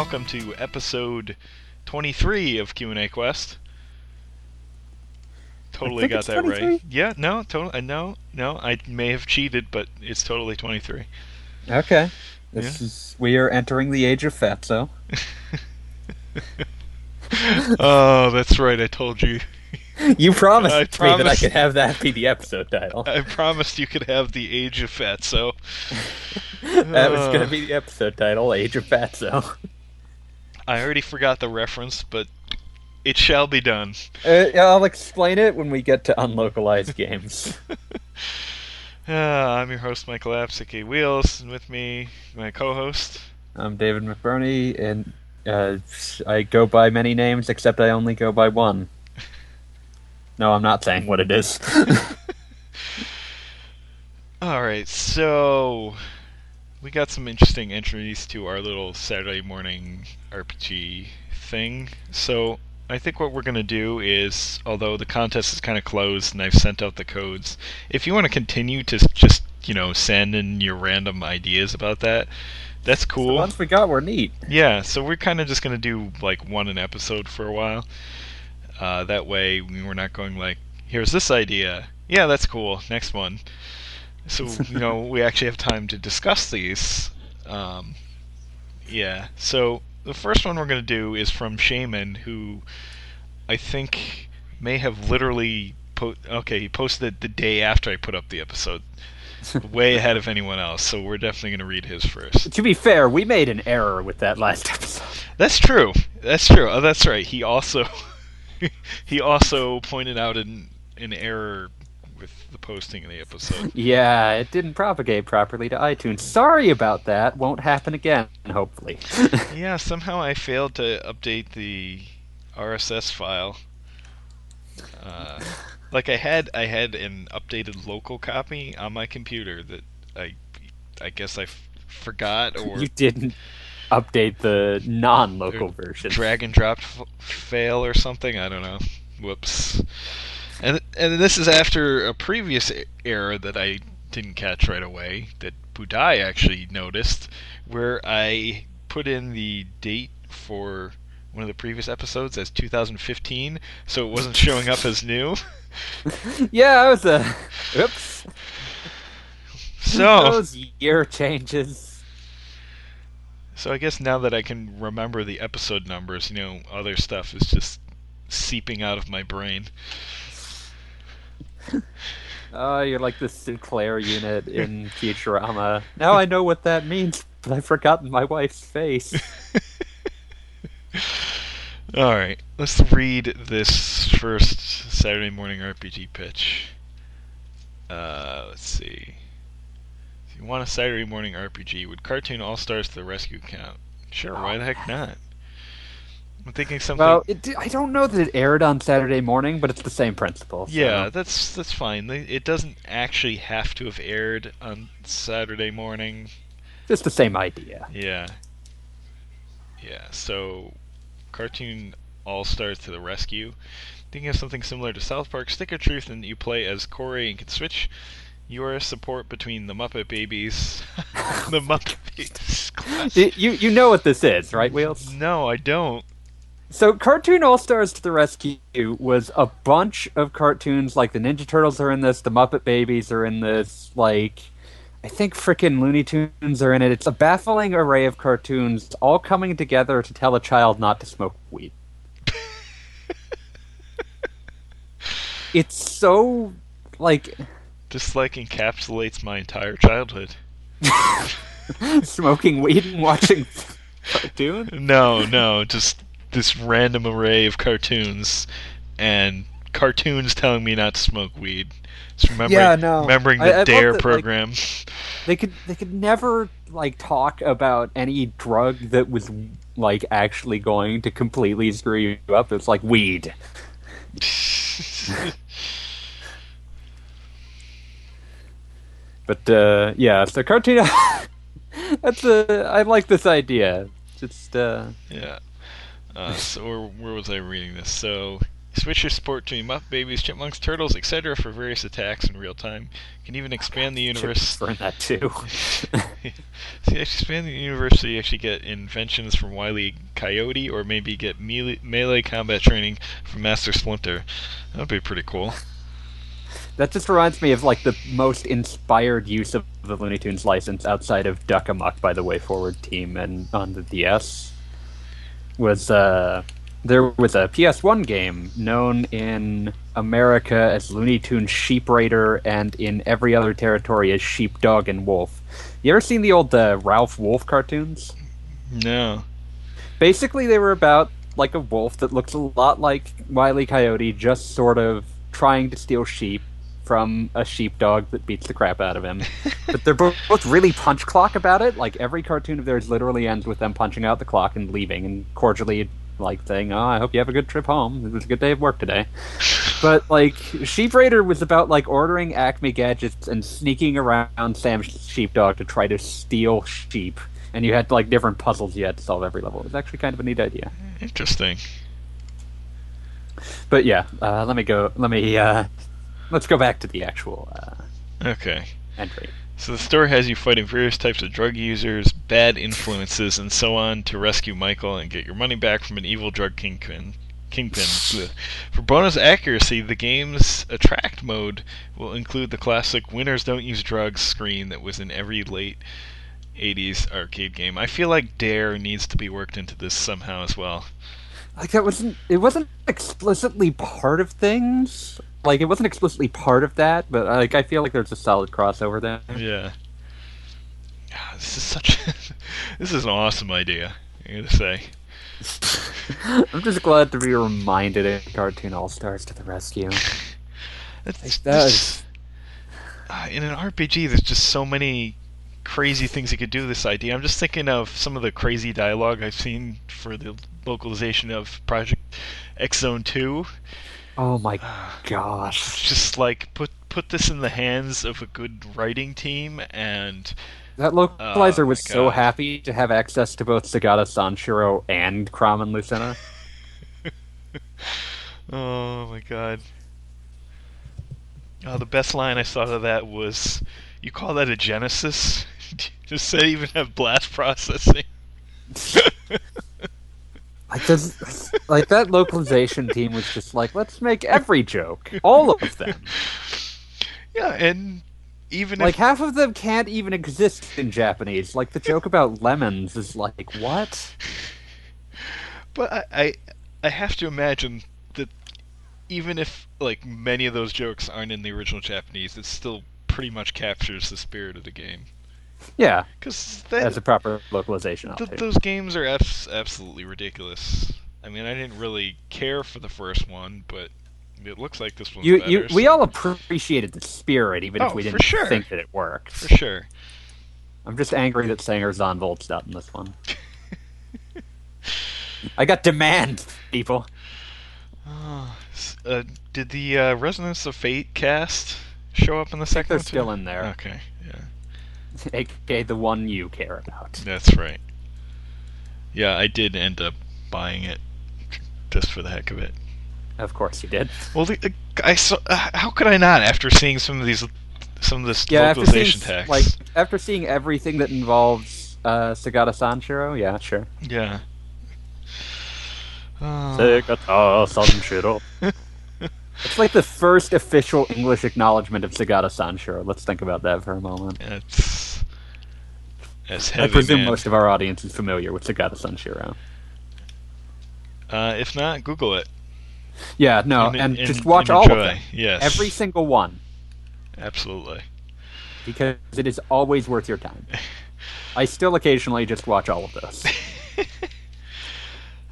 Welcome to episode 23 of Q&A Quest. Totally got that 23? right. Yeah, no, totally uh, no, no, I may have cheated, but it's totally 23. Okay. This is we are entering the age of fatso. oh, that's right. I told you. You promised I me that I could have that be the episode title. I promised you could have the age of fat, so that was going Uh. to be the episode title, Age of Fatso. I already forgot the reference, but it shall be done. Uh, I'll explain it when we get to unlocalized games. Uh, I'm your host, Michael Apsicky Wheels, and with me, my co-host. I'm David McBurney, and uh, I go by many names, except I only go by one. No, I'm not saying what it is. All right, so we got some interesting entries to our little Saturday morning RPG thing. So I think what we're gonna do is, although the contest is kind of closed and I've sent out the codes, if you want to continue to just you know send in your random ideas about that, that's The cool. ones we got were neat. Yeah, so we're kind of just gonna do like one an episode for a while. Uh, that way, we're not going like, "Here's this idea. Yeah, that's cool. Next one." So you know, we actually have time to discuss these. Um, yeah. So the first one we're gonna do is from Shaman, who I think may have literally po- okay, he posted it the day after I put up the episode, way ahead of anyone else. So we're definitely gonna read his first. To be fair, we made an error with that last episode. That's true. That's true. Oh, that's right. He also he also pointed out an an error the posting of the episode. Yeah, it didn't propagate properly to iTunes. Sorry about that. Won't happen again, hopefully. yeah, somehow I failed to update the RSS file. Uh, like I had I had an updated local copy on my computer that I I guess I f- forgot or you didn't update the non-local version. drag and drop f- fail or something. I don't know. Whoops. And and this is after a previous error that I didn't catch right away that Budai actually noticed, where I put in the date for one of the previous episodes as 2015, so it wasn't showing up as new. yeah, it was a. Oops. So Those year changes. so I guess now that I can remember the episode numbers, you know, other stuff is just seeping out of my brain. Oh, you're like the Sinclair unit in Futurama. Now I know what that means, but I've forgotten my wife's face. All right, let's read this first Saturday morning RPG pitch. Uh, let's see. If you want a Saturday morning RPG, would Cartoon All Stars to the Rescue count? Sure, why the heck not? I'm thinking something. Well, it, I don't know that it aired on Saturday morning, but it's the same principle. so- yeah, that's that's fine. It doesn't actually have to have aired on Saturday morning. It's the same idea. Yeah. Yeah, so cartoon all stars to the rescue. Thinking of something similar to South Park Stick of Truth and you play as Corey and can switch. your support between the Muppet Babies. the Muppet Babies class. You you know what this is, right, Wheels? No, I don't. So, Cartoon All Stars to the Rescue was a bunch of cartoons. Like the Ninja Turtles are in this, the Muppet Babies are in this. Like, I think frickin' Looney Tunes are in it. It's a baffling array of cartoons all coming together to tell a child not to smoke weed. it's so like This like encapsulates my entire childhood. smoking weed and watching cartoon. No, no, just this random array of cartoons and cartoons telling me not to smoke weed. Just remembering, Yeah, no. remembering the I love Dare that, like- program. They could they could never like talk about any drug that was like actually going to completely screw you up. It's like weed. But uh, yeah, so cartoon. that's a. I like this idea. Just uh, Yeah. Uh, so where, where was I reading this? So Switch your support to Muppet Babies, Chipmunks, Turtles, etc. for various attacks in real time. You can even expand the universe. For that too. See, expand the universe so you actually get inventions from Wily Coyote, or maybe get melee, melee combat training from Master Splinter. That'd be pretty cool. That just reminds me of like the most inspired use of the Looney Tunes license outside of Duck Amuck by the WayForward team and on the DS was uh there was a PS1 game known in America as Looney Tunes Sheep Raider and in every other territory as Sheepdog and Wolf. You ever seen the old uh, Ralph Wolf cartoons? No. Basically, they were about like a wolf that looks a lot like Wile E. Coyote, just sort of trying to steal sheep from a sheepdog that beats the crap out of him. but they're both, both really punch clock about it. Like every cartoon of theirs literally ends with them punching out the clock and leaving and cordially like saying, "Oh, I hope you have a good trip home. It was a good day of work today." But like Sheep Raider was about like ordering Acme gadgets and sneaking around Sam's sheepdog to try to steal sheep. And you had like different puzzles you had to solve every level. It was actually kind of a neat idea. Interesting. But yeah, uh, let me go. Let me uh, let's go back to the actual uh, Okay. entry. So the story has you fighting various types of drug users, bad influences, and so on to rescue Michael and get your money back from an evil drug kingpin. Kingpin. For bonus accuracy, the game's attract mode will include the classic "Winners don't use drugs" screen that was in every late 80s arcade game. I feel like Dare needs to be worked into this somehow as well. Like that wasn't. It wasn't explicitly part of things. Like it wasn't explicitly part of that, but like I feel like there's a solid crossover there. Yeah. Ah, This is such. this is an awesome idea. I gotta say. I'm just glad to be reminded in Cartoon All Stars to the rescue. That's, Like, that uh, in an RPG, there's just so many crazy things you could do with this idea. I'm just thinking of some of the crazy dialogue I've seen for the localization of Project X Zone 2. Oh my gosh, just like put put this in the hands of a good writing team, and that oh localizer Oh, was so God. happy to have access to both Segata Sanshiro and Chrom and Lucina. oh my god. Oh, the best line I saw of that was, "You call that a Genesis? Does that even have blast processing?" Like, like that localization team was just like, let's make every joke, all of them. yeah, and even Like if half of them can't even exist in Japanese. Like the joke about lemons is like what? But I, I, I have to imagine that even if like many of those jokes aren't in the original Japanese, it still pretty much captures the spirit of the game. Yeah, Because that's a proper localization. Th- those games are abs- absolutely ridiculous. I mean, I didn't really care for the first one, but it looks like this one's You, better. you, we all appreciated the spirit, even Oh, if we didn't sure. think that it worked. for sure. I'm just angry that Sanger Zonvolt's not in this one. I got demand, people. Oh, uh, did the uh, Resonance of Fate cast show up in the second they're one? still in there. Okay. aka the one you care about. That's right. Yeah, I did end up buying it just for the heck of it. Of course you did. Well, the, the- I saw. Uh, how could I not after seeing some of these, some of this Yeah, after seeing localization text? like after seeing everything that involves uh, Segata Sanshiro, yeah, sure. yeah. Oh. Segata Sanshiro. It's like the first official English acknowledgement of Segata Sanshiro. Let's think about that for a moment. It's that's I presume man. most of our audience is familiar with Segata Sanshiro. Uh, if not, Google it. Yeah, no, And- and, and- just watch and all of them. Yes. Every single one. Absolutely. because it is always worth your time. I still occasionally just watch all of those.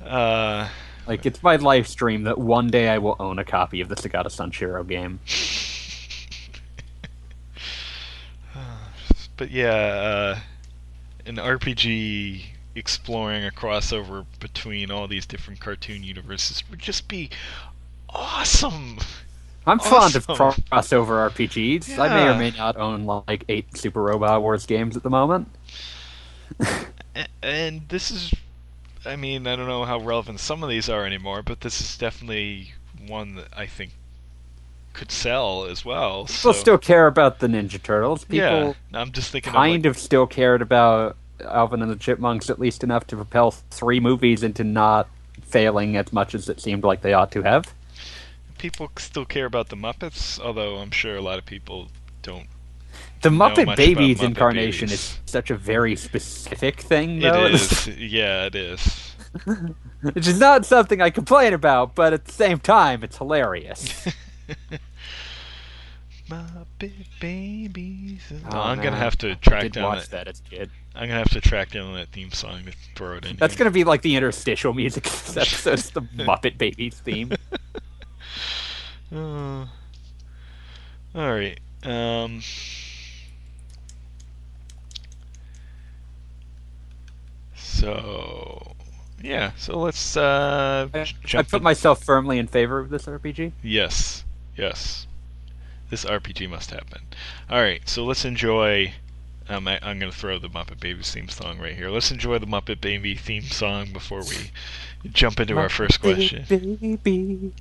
Uh, Like it's my live stream that one day I will own a copy of the Segata Sanshiro game. but yeah, uh, an RPG exploring a crossover between all these different cartoon universes would just be awesome. I'm fond of crossover RPGs. I may or may not own like eight Super Robot Wars games at the moment. And this is, I mean, I don't know how relevant some of these are anymore, but this is definitely one that I think could sell as well. People so, still care about the Ninja Turtles. People yeah, I'm just thinking kind of, of still cared about Alvin and the Chipmunks at least enough to propel three movies into not failing as much as it seemed like they ought to have. people still care about the Muppets, although I'm sure a lot of people don't. The Muppet Babies Muppet incarnation Babies. is such a very specific thing, though. It is, yeah, it is. Which is not something I complain about, but at the same time, it's hilarious. Muppet Babies. Oh, I'm gonna have to I track did down watch that. that as a kid. I'm gonna have to track down that theme song to throw it in. That's here. gonna be like the interstitial music of this episode. It's the Muppet Babies theme. Uh, all right. Um. So, yeah. So let's uh, I, j- I jump. put in- myself firmly in favor of this RPG. Yes. Yes. This RPG must happen. All right. So let's enjoy. Um, I, I'm gonna throw the Muppet Babies theme song right here. Let's enjoy the Muppet Baby theme song before we jump into our first question. Baby.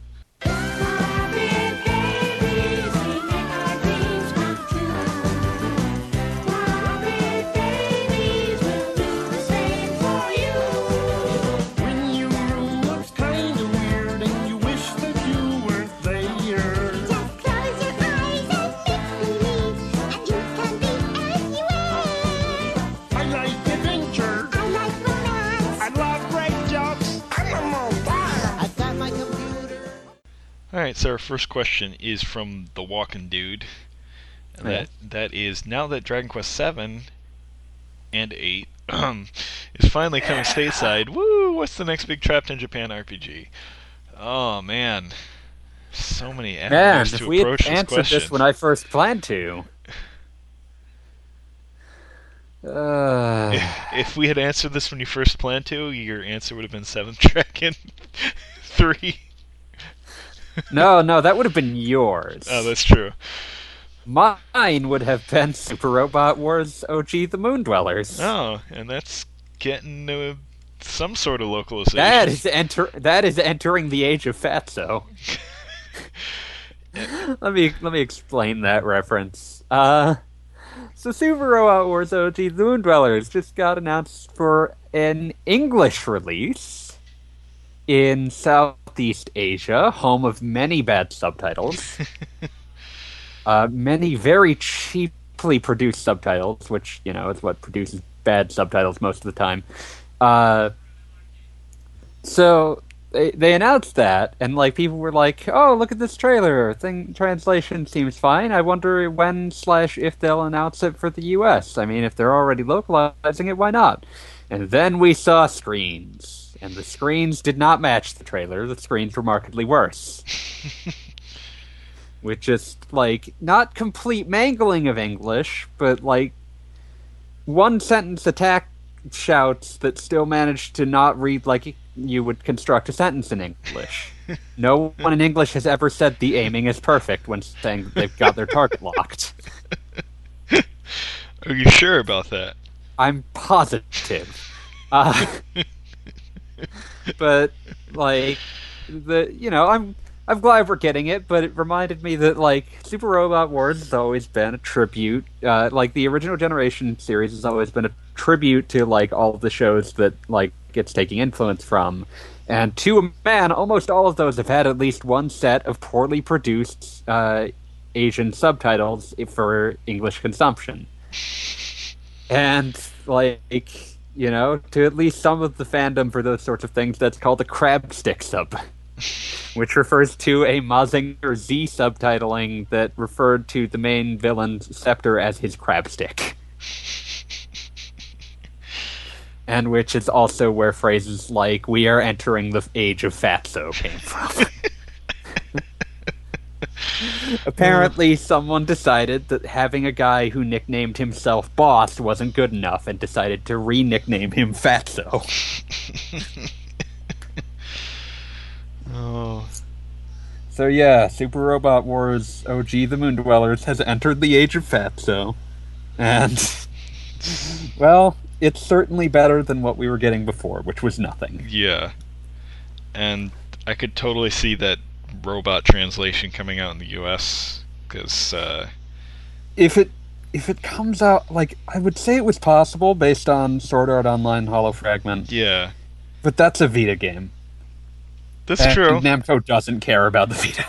Right, so our first question is from the Walking Dude. And Yeah. that that is now that Dragon Quest Seven and Eight is finally coming stateside. Woo! What's the next big Trapped in Japan RPG? Oh man, so many Man, avenues if to we had approach this answered this when I first planned to. Uh, if, if we had answered this when you first planned to, your answer would have been Seventh Dragon Three. No, no, that would have been yours. Oh, that's true. Mine would have been Super Robot Wars OG The Moon Dwellers. Oh, and that's getting uh, some sort of localization. That is enter. That is entering the age of fatso. let me let me explain that reference. Uh, so Super Robot Wars OG The Moon Dwellers just got announced for an English release in Southeast Asia, home of many bad subtitles. uh, many very cheaply produced subtitles, which you know is what produces bad subtitles most of the time. Uh, so they they announced that, and like people were like, "Oh, look at this trailer. Thing translation seems fine. I wonder when slash if they'll announce it for the U.S. I mean, if they're already localizing it, why not?" And then we saw screens, and the screens did not match the trailer. The screens were markedly worse. With just like not complete mangling of English, but like one sentence attack shouts that still managed to not read like you would construct a sentence in English. no one in English has ever said the aiming is perfect when saying they've got their target locked. Are you sure about that? I'm positive. Uh, but like the you know I'm I'm glad we're getting it, but it reminded me that like Super Robot Wars has always been a tribute. Uh, like the original generation series has always been a tribute to like all of the shows that like it's taking influence from. And to a man, almost all of those have had at least one set of poorly produced uh, Asian subtitles for English consumption. And like you know, to at least some of the fandom for those sorts of things, that's called a crab stick sub, which refers to a Mazinger Z subtitling that referred to the main villain's scepter as his crab stick. And which is also where phrases like "We are entering the age of fatso" came from. Apparently, someone decided that having a guy who nicknamed himself Boss wasn't good enough and decided to re nickname him Fatso. Oh, So, yeah, Super Robot Wars OG The Moon Dwellers has entered the age of Fatso. And, well, it's certainly better than what we were getting before, which was nothing. yeah. And I could totally see that robot translation coming out in the U.S. Because uh, if it if it comes out like I would say it was possible based on Sword Art Online Hollow Fragment, yeah, but that's a Vita game. that's and true. Namco doesn't care about the Vita.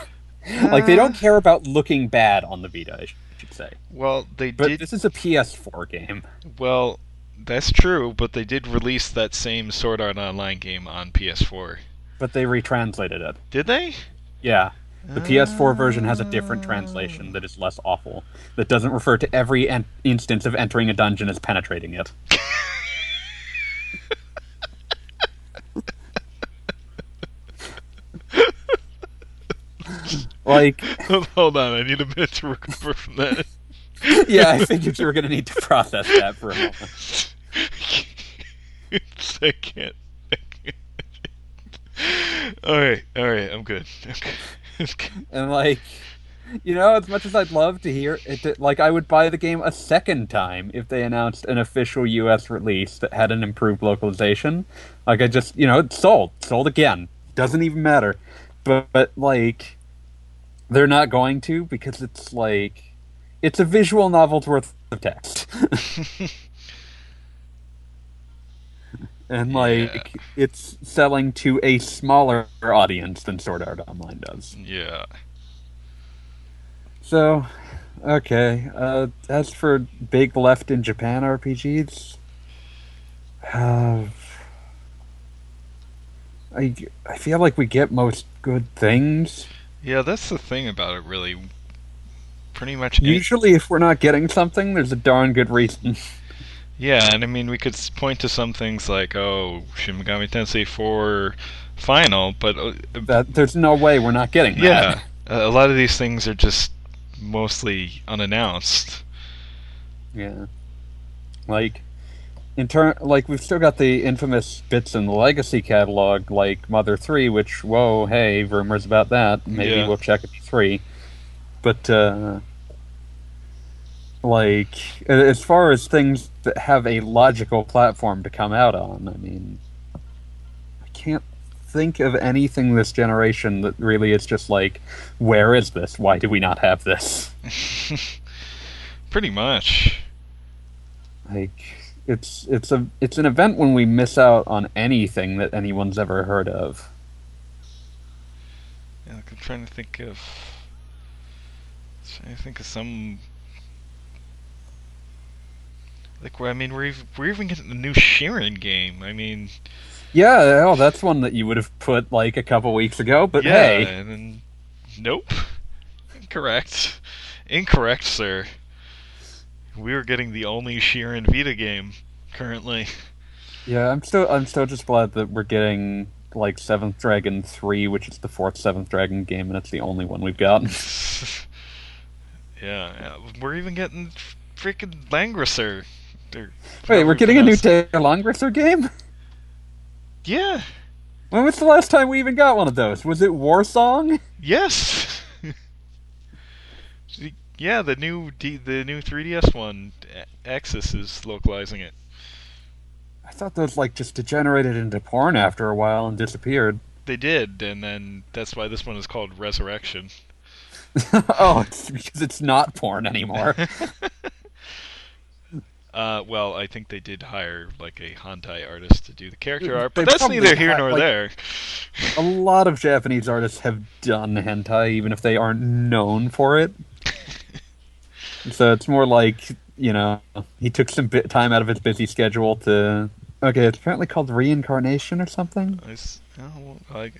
like they don't care about looking bad on the Vita, I should say. Well, they But did. this is a PS4 game. Well, that's true, but they did release that same Sword Art Online game on PS4. But they retranslated it. Did they? Yeah. The PS4 version has a different ah. translation that is less awful. That doesn't refer to every en- instance of entering a dungeon as penetrating it. like, Hold on, I need a minute to recover from that. yeah, I figured you were going to need to process that for a moment. I can't. I can't. All right, all right, I'm good. Okay. okay. And like, you know, as much as I'd love to hear it, like I would buy the game a second time if they announced an official U.S. release that had an improved localization. Like I just, you know, it's sold, sold again. Doesn't even matter. But, but like, they're not going to because it's like, it's a visual novel's worth of text. and like, it's selling to a smaller audience than Sword Art Online does. Yeah. So, okay. Uh, as for big left in Japan RPGs, uh, I I feel like we get most good things. Yeah, that's the thing about it, really. Pretty much. any- Usually, if we're not getting something, there's a darn good reason. Yeah, and I mean, we could point to some things like, oh, Shin Megami Tensei 4 Final, but uh, that there's no way we're not getting that. yeah, a lot of these things are just mostly unannounced. Yeah. Like in turn like we've still got the infamous bits in the legacy catalog like Mother 3 which whoa, hey, rumors about that. Maybe Yeah. we'll check it 3. But uh like as far as things that have a logical platform to come out on, I mean I can't think of anything this generation that really is just like where is this? Why do we not have this? Pretty much. Like it's it's a it's an event when we miss out on anything that anyone's ever heard of. Yeah, like, I'm trying to think of. Trying to think of some. Like, I mean, we're even, we're even getting the new Shiren game. I mean, Yeah, oh, that's one that you would have put like a couple weeks ago. But yeah, hey, and then, nope, incorrect, incorrect, sir. We're getting the only Shiren Vita game currently. yeah, I'm still I'm still just glad that we're getting like Seventh Dragon three, which is the fourth Seventh Dragon game, and it's the only one we've gotten. yeah, yeah, we're even getting freaking Langrisser. Or Wait, we're getting a new pronounced- Langrisser game. Yeah. When was the last time we even got one of those? Was it War Song? Yes. yeah, the new D, the new 3DS one, Aksys is localizing it. I thought those like just degenerated into porn after a while and disappeared. They did, and then that's why this one is called Resurrection. oh, it's because it's not porn anymore. Uh, well, I think they did hire like a hentai artist to do the character art, but They that's neither here nor like- there. a lot of Japanese artists have done hentai, even if they aren't known for it. so it's more like you know he took some bit time out of his busy schedule to. Okay, it's apparently called reincarnation or something. I s- oh, I-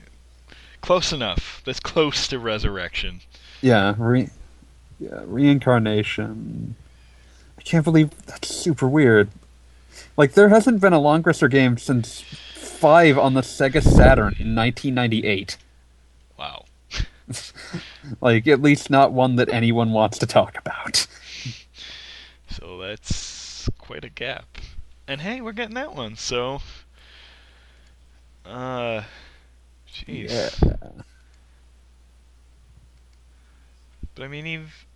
close enough. That's close to Resurrection. Yeah, re, yeah, reincarnation. Can't believe that's super weird. Like there hasn't been a Longrisser game since five on the Sega Saturn in 1998. Wow. Like at least not one that anyone wants to talk about. So that's quite a gap. And hey, we're getting that one, so uh jeez. Yeah. But I mean Eve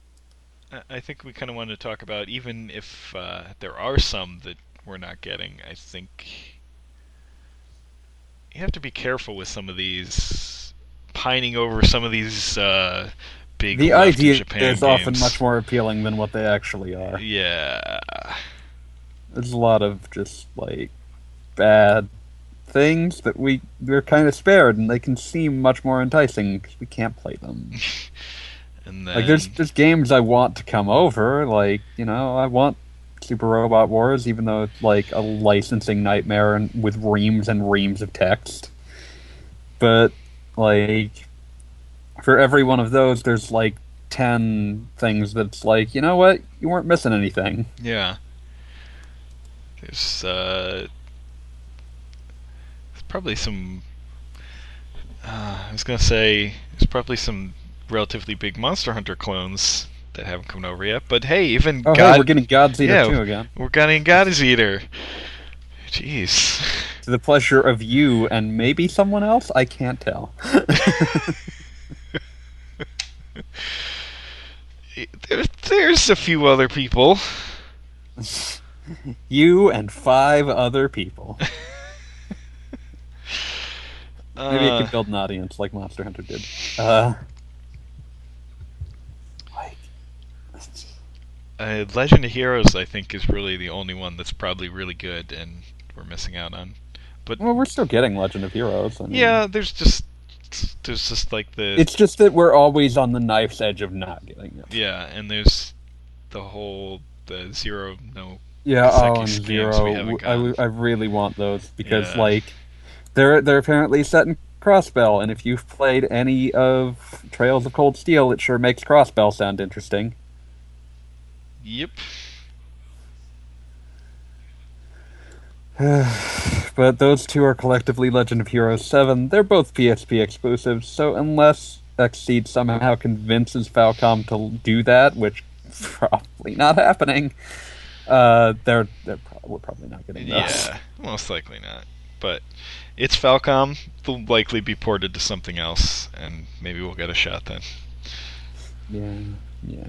I- think we kind of want to talk about even if uh, there are some that we're not getting, I think you have to be careful with some of these pining over some of these uh, big. The idea is often much more appealing than what they actually are. Yeah. There's a lot of just like bad things that we we're kind of spared, and they can seem much more enticing because we can't play them. And then Like there's there's games I want to come over. Like you know I want Super Robot Wars, even though it's like a licensing nightmare and with reams and reams of text. But like for every one of those, there's like ten things that's like you know what you weren't missing anything. Yeah. There's uh there's probably some uh, I was gonna say there's probably some relatively big Monster Hunter clones that haven't come over yet. But hey, even Oh, God hey, we're getting God's Eater yeah, 2 again. we're getting God's Eater. Jeez. To the pleasure of you and maybe someone else, I can't tell. There, there's a few other people. you and five other people. Maybe it Uh, could build an audience like Monster Hunter did. Uh, uh, Legend of Heroes, I think, is really the only one that's probably really good, and we're missing out on. But well, we're still getting Legend of Heroes. I mean, Yeah, there's just there's just like the It's just that we're always on the knife's edge of not getting it. yeah, and there's the whole the zero no Yeah, oh, and Zero. we haven't w- I. I really want those because, Yeah. like, they're they're apparently set in Crossbell, and if you've played any of Trails of Cold Steel, it sure makes Crossbell sound interesting. Yep. but those two are collectively Legend of Heroes 7. They're both PSP exclusives, so unless XSEED somehow convinces Falcom to do that, which probably not happening, uh, they're, they're pro- we're probably not getting those. Yeah, most likely not. But it's Falcom. They'll likely be ported to something else, and maybe we'll get a shot then. Yeah, yeah.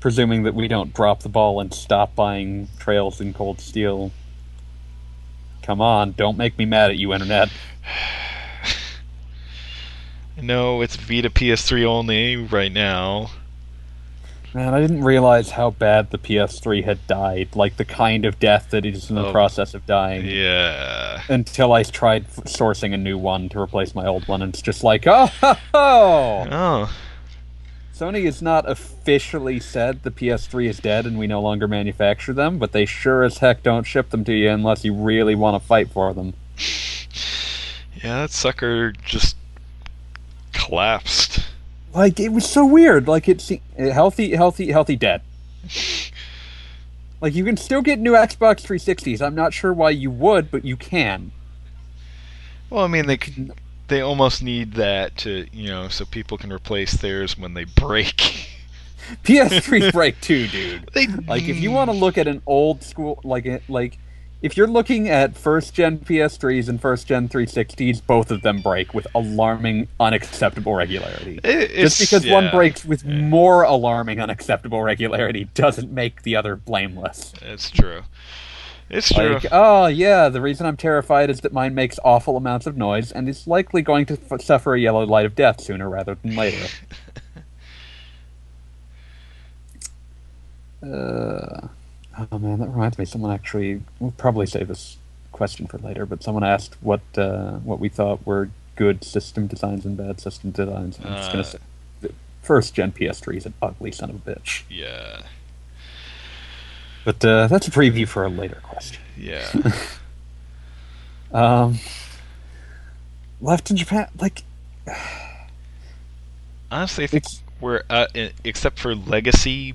Presuming that we don't drop the ball and stop buying Trails in Cold Steel. Come on, don't make me mad at you, Internet. No, it's Vita PS3 only right now. Man, I didn't realize how bad the PS3 had died, like the kind of death that is in the Oh. process of dying. Yeah. Until I tried f- sourcing a new one to replace my old one, and it's just like, oh, ho, ho! Oh, Sony has not officially said the PS3 is dead and we no longer manufacture them, but they sure as heck don't ship them to you unless you really want to fight for them. yeah, that sucker just collapsed. Like it was so weird. Like it's healthy, healthy, healthy dead. Like you can still get new Xbox 360s. I'm not sure why you would, but you can. Well, I mean, they could, they almost need that to, you know, so people can replace theirs when they break. PS3 break too, dude. they, Like if you want to look at an old school, like eh, like if you're looking at first gen PS3s and first gen 360s, both of them break with alarming, unacceptable regularity. It- Just because one breaks with more alarming, unacceptable regularity doesn't make the other blameless. It's true. It's true. Like, oh yeah, the reason I'm terrified is that mine makes awful amounts of noise and is likely going to f- suffer a yellow light of death sooner rather than later. uh, oh man, that reminds me. Someone actually, we'll probably save this question for later, but someone asked what uh, what we thought were good system designs and bad system designs. I'm just gonna Uh. say, the first gen PS3 is an ugly son of a bitch. yeah. But uh, that's a preview for a later question. Yeah. Um, left in Japan, like Honestly, I think it's we're uh, except for legacy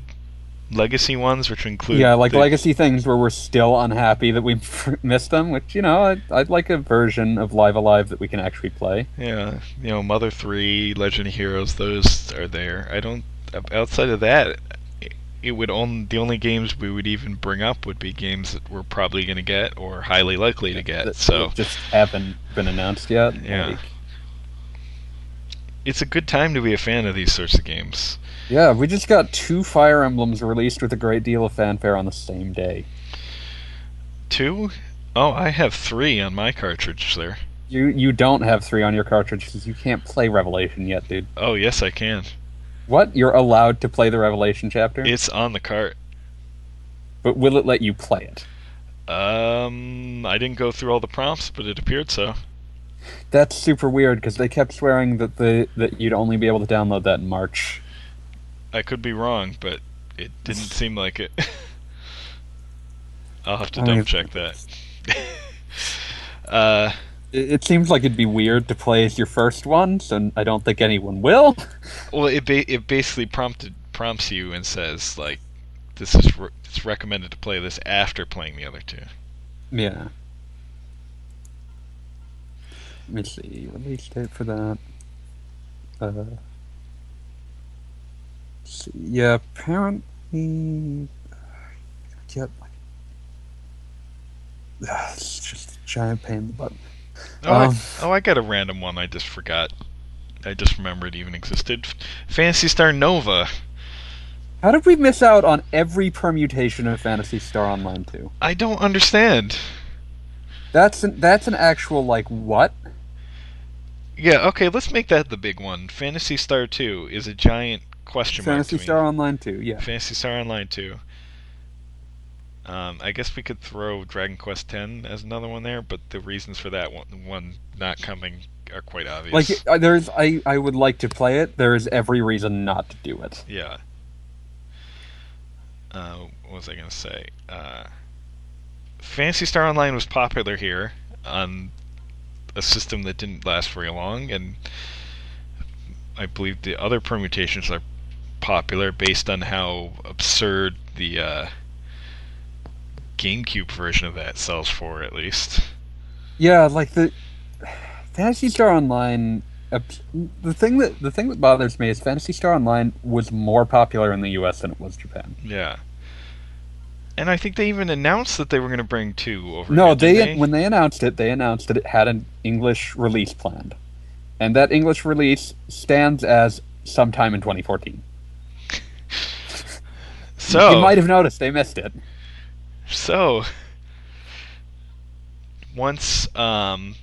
legacy ones, which include yeah, like the- legacy things where we're still unhappy that we missed them. Which you know, I'd, I'd like a version of Live A Live that we can actually play. Yeah, you know, Mother Three, Legend of Heroes, those are there. I don't. Outside of that, it- would only the only games we would even bring up would be games that we're probably going to get or highly likely to get. that So just haven't been announced yet. Yeah. Like, it's a good time to be a fan of these sorts of games. yeah, we just got two Fire Emblems released with a great deal of fanfare on the same day. Two? Oh, I have three on my cartridge there. You you don't have three on your cartridge because you can't play Revelation yet, dude. Oh yes, I can. What? You're allowed to play the Revelation chapter, It's on the cart. but will it let you play it? Um, I didn't go through all the prompts, but it appeared so. That's super weird because they kept swearing that the that you'd only be able to download that in March. I could be wrong, but it didn't seem like it. I'll have to double check that. uh, It, seems like it'd be weird to play as your first one, so I don't think anyone will. well, it ba- it basically prompted prompts you and says like, this is re- it's recommended to play this after playing the other two. Yeah. Let me see. Release date for that. Uh, see. Yeah, apparently. Yep. It's just a giant pain in the butt. Oh, I, Um, oh, I got a random one. I just forgot. I just remembered it even existed. Phantasy Star Nova. How did we miss out on every permutation of Phantasy Star Online 2? I don't understand. That's an that's an actual like what? Yeah, okay, let's make that the big one. Phantasy Star 2 is a giant question mark. Fantasy to me. Star Online 2, yeah. Phantasy Star Online 2. Um, I guess we could throw Dragon Quest X as another one there, but the reasons for that one, one not coming are quite obvious. Like uh, there's I I would like to play it. There is every reason not to do it. yeah. Uh, what was I gonna say? Uh, Phantasy Star Online was popular here on a system that didn't last very long, and I believe the other permutations are popular based on how absurd the uh, GameCube version of that sells for, at least. Yeah, like the Phantasy Star Online. The thing that the thing that bothers me is Phantasy Star Online was more popular in the U.S. than it was Japan. Yeah. And I think they even announced that they were going to bring two over. No, didn't they when they announced it, they announced that it had an English release planned, and that English release stands as sometime in 2014. So you might have noticed they missed it. So, once um,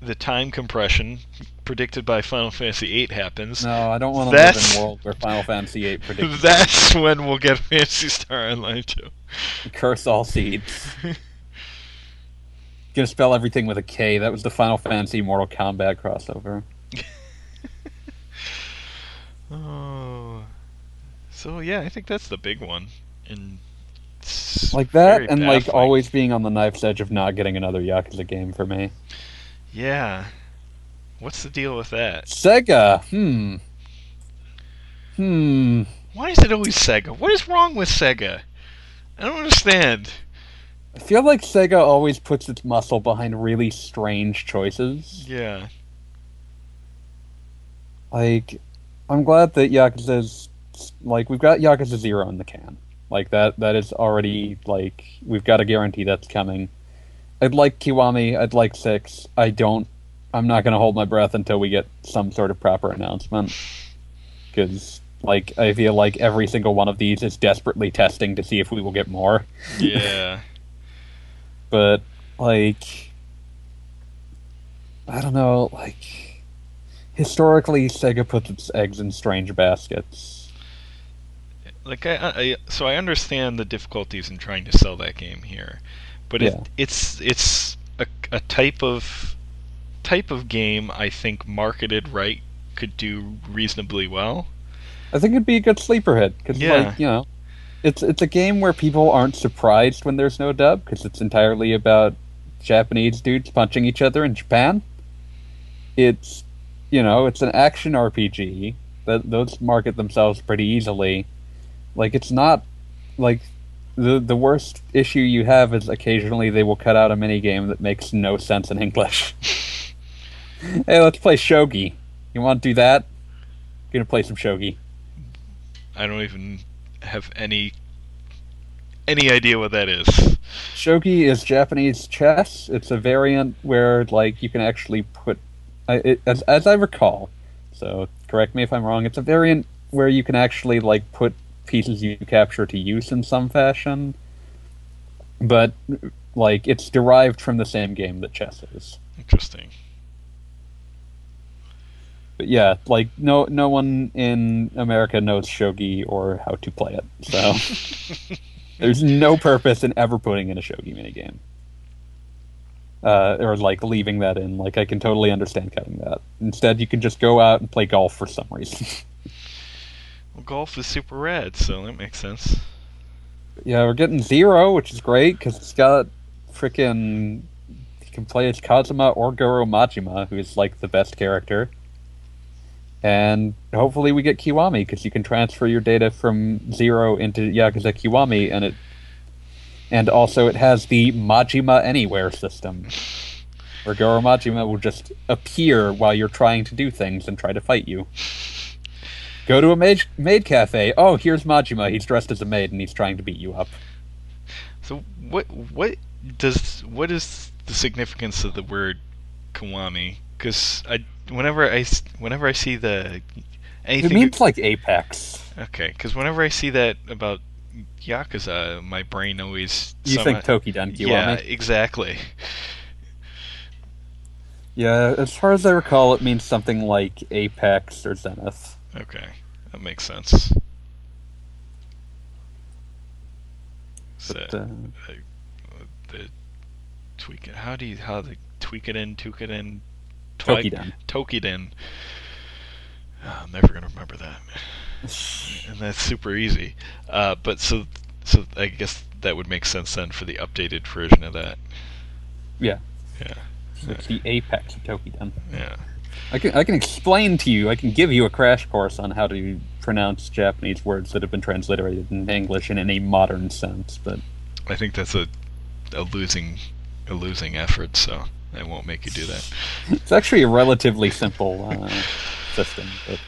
the time compression predicted by Final Fantasy VIII happens, No, I don't want to live in a world where Final Fantasy VIII predicted that's when we'll get Phantasy Star Online 2. curse all seeds. Gonna spell everything with a K. That was the Final Fantasy Mortal Kombat crossover. Oh. So, yeah, I think that's the big one. And it's Like that, and like always being on the knife's edge of not getting another Yakuza game for me. Yeah. What's the deal with that? Sega, hmm. Hmm. Why is it always Sega? What is wrong with Sega? I don't understand. I feel like Sega always puts its muscle behind really strange choices. Yeah. Like, I'm glad that Yakuza's like we've got Yakuza Zero in the can. Like that that is already like we've got a guarantee that's coming. I'd like Kiwami, I'd like Six. I don't I'm not gonna hold my breath until we get some sort of proper announcement. Cause like I feel like every single one of these is desperately testing to see if we will get more. Yeah. But like I don't know, like historically Sega puts its eggs in strange baskets. Like I, I so I understand the difficulties in trying to sell that game here, but Yeah. it, it's it's a, a type of type of game I think marketed right could do reasonably well. I think it'd be a good sleeper hit because, Yeah. like, you know, it's it's a game where people aren't surprised when there's no dub because it's entirely about Japanese dudes punching each other in Japan. It's, you know, it's an action RPG that those market themselves pretty easily. Like, it's not like the the worst issue you have is occasionally they will cut out a mini game that makes no sense in English. hey, let's play shogi. You want to do that? Gonna play some shogi. I don't even have any any idea what that is. Shogi is Japanese chess. It's a variant where, like, you can actually put, it, as as I recall. So correct me if I'm wrong. It's a variant where you can actually like put pieces you capture to use in some fashion, but like it's derived from the same game that chess is. Interesting. But yeah, like no no one in America knows shogi or how to play it. So there's no purpose in ever putting in a shogi minigame. Uh, or like leaving that in. Like I can totally understand cutting that. Instead, you can just go out and play golf for some reason. Well, golf is super rad, so that makes sense. yeah, we're getting zero, which is great because it's got freaking. You can play as Kazuma or Goro Majima, who is like the best character. And hopefully we get Kiwami because you can transfer your data from zero into Yakuza Kiwami, and it, and also it has the Majima Anywhere system, where Goro Majima will just appear while you're trying to do things and try to fight you. Go to a maid, maid cafe. Oh, here's Majima. He's dressed as a maid and he's trying to beat you up. So what what does what is the significance of the word Kiwami? Because I whenever I whenever I see the anything It means like Apex. okay, because whenever I see that about Yakuza, my brain always You somehow- think Tokidan Kiwami? yeah exactly. Yeah, as far as I recall, it means something like Apex or Zenith. Okay, that makes sense. So, But, uh, the tweak it. How do you how the tweak it in, tweak it in, twi- Tokiden. Tokiden. Oh, I'm never gonna remember that. and that's super easy. Uh, but so so I guess that would make sense then for the updated version of that. Yeah. Yeah. It's the Apex of Tokidan. Yeah. I can I can explain to you. I can give you a crash course on how to pronounce Japanese words that have been transliterated in English in any modern sense. But I think that's a a losing a losing effort. So I won't make you do that. it's actually a relatively simple uh, system. But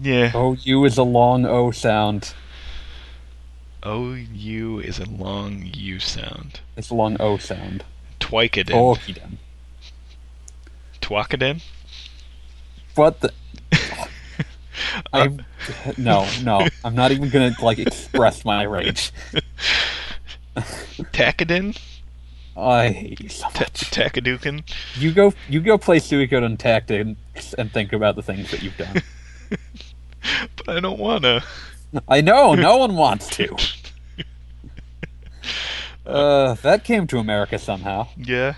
Yeah. OU is a long O sound. O U is a long U sound. It's a long O sound. Twikadin. Tokidan. Twakadin? What the? I no no. I'm not even gonna like express my rage. Takadin? I hate you so much. Takadukan? You go you go play Suikoden Tactics and think about the things that you've done. But I don't wanna. I know, no one wants to. Uh, that came to America somehow. Yeah.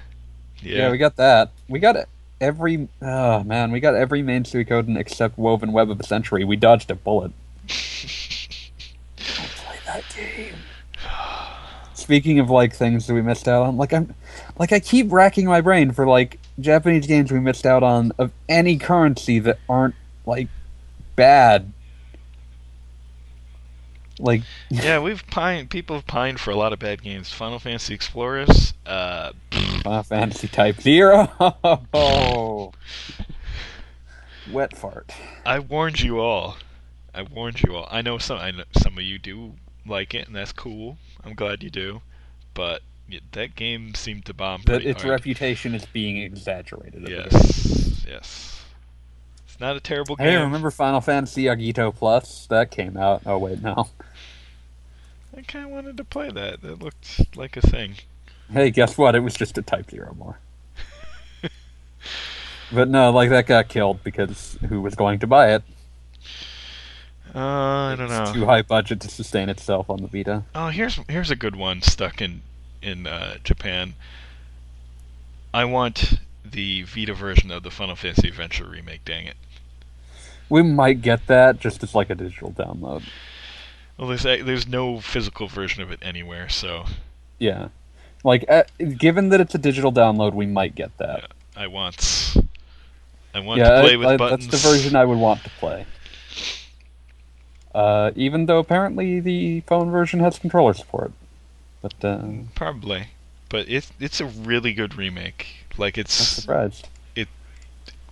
Yeah, Yeah. we got that. We got every. Oh man, we got every main Suikoden except Woven Web of a Century. We dodged a bullet. Don't play that game. Speaking of like things that we missed out on, like I'm, like I keep racking my brain for like Japanese games we missed out on of any currency that aren't like bad. Like yeah, we've pined. People have pined for a lot of bad games. Final Fantasy Explorers. Uh, Final Fantasy Type Zero. Wet fart. I warned you all. I warned you all. I know some. I know some of you do like it, and that's cool. I'm glad you do. But yeah, that game seemed to bomb That its hard. reputation is being exaggerated. Yes. Yes. It's not a terrible game. Hey, remember Final Fantasy Agito Plus? That came out. Oh wait, no. I kind of wanted to play that. That looked like a thing. Hey, guess what? It was just a Type Zero more. but no, like that got killed because who was going to buy it? Uh, I don't It's know. too high budget to sustain itself on the Vita. Oh, here's here's a good one stuck in in uh, Japan. I want the Vita version of the Final Fantasy Adventure remake. Dang it! We might get that just as like a digital download. Well, there's there's no physical version of it anywhere, so Yeah, like uh, given that it's a digital download, we might get that. I want I want yeah, to play I- with I- buttons. that's the version I would want to play. Uh, even though apparently the phone version has controller support, but uh, Probably, but it's it's a really good remake. Like it's surprised.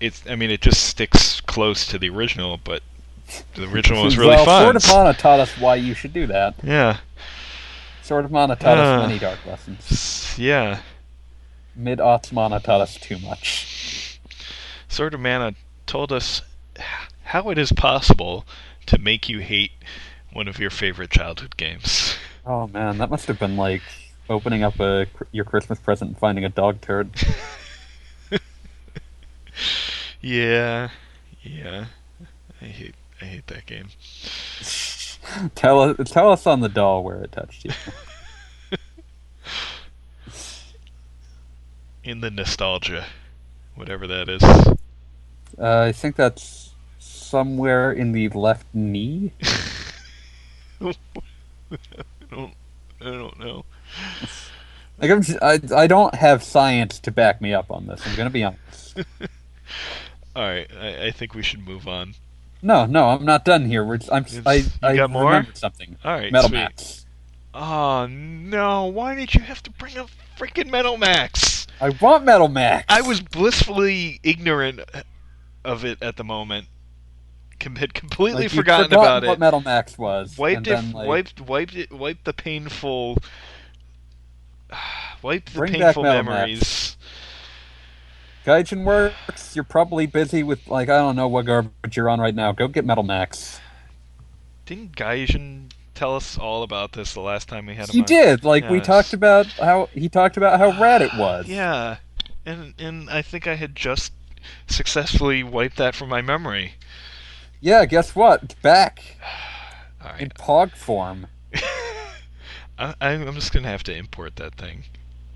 it's I mean it just sticks close to the original, but the original was really well, fun. Of Mana taught us why you should do that. yeah, Sword of Mana taught us many dark lessons. Yeah. Mid Aughts Mana taught us too much. Sword of Mana told us how it is possible to make you hate one of your favorite childhood games. Oh man, that must have been like opening up a your Christmas present and finding a dog turd. Yeah, yeah. I hate I hate that game. Tell us, tell us on the doll where it touched you. In the nostalgia, whatever that is. Uh, I think that's somewhere in the left knee. I don't I don't know. Like I'm, just, I, I don't have science to back me up on this. I'm gonna be honest. All right, I, I think we should move on. No, no, I'm not done here. We're, I'm, It's- I, you I got more? something. All right, Metal sweet. Max. Oh no! Why did you have to bring up freaking Metal Max? I want Metal Max. I was blissfully ignorant of it at the moment. Com- had completely like, forgotten, about what it. Metal Max was. wiped and it, then, like, wiped, wiped it, wiped the painful, wiped the painful memories. Gaijinworks. You're probably busy with like I don't know what garbage you're on right now. Go get Metal Max. Didn't Gaijin tell us all about this the last time we had him? He on? did. Like we Yes. talked about how he talked about how rad it was. Yeah, and and I think I had just successfully wiped that from my memory. Yeah. Guess what? It's back All in Pog form. I, I'm just gonna have to import that thing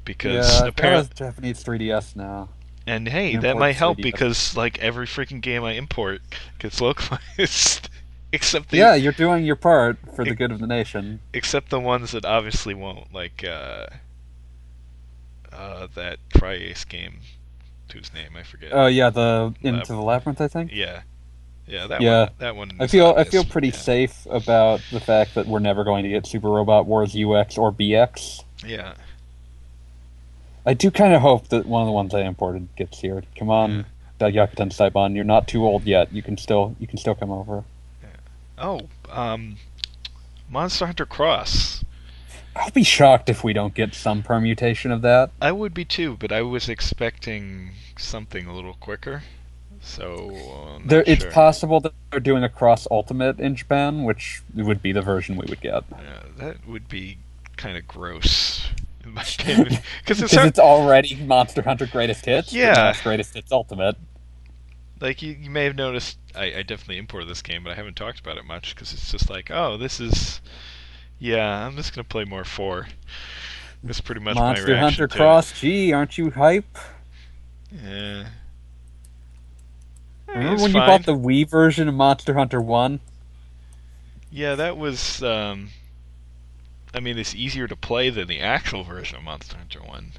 because Yeah. Apparently, Japanese 3DS now. And hey, that might help 3DS. because like every freaking game I import gets localized, except the Yeah, you're doing your part for the good of the nation. except the ones that obviously won't, like uh, uh, that Tri-Ace game, whose name I forget. Oh yeah, the Into the Labyrinth, I think. yeah, yeah, that Yeah. one. That one. I feel I feel pretty yeah. safe about the fact that we're never going to get Super Robot Wars UX or BX. Yeah, I do kind of hope that one of the ones I imported gets here. Come on, Gyakuten Saiban, you're not too old yet. You can still you can still come over. Oh, um, Monster Hunter Cross. I'll be shocked if we don't get some permutation of that. I would be too, but I was expecting something a little quicker. So uh, There, it's possible that they're doing a Cross Ultimate in Japan, which would be the version we would get. Yeah, that would be kind of gross, in my opinion, because it's it's already Monster Hunter Greatest Hits. Yeah. Greatest Hits Ultimate. like you, you may have noticed. I, I definitely imported this game, but I haven't talked about it much because it's just like, oh, this is. Yeah, I'm just gonna play more four. That's pretty much my Monster reaction Hunter to it. Cross. Gee, aren't you hype? Yeah. Eh, Remember it's when you bought the Wii version of Monster Hunter One? Yeah, that was. Um, I mean, it's easier to play than the actual version of Monster Hunter One.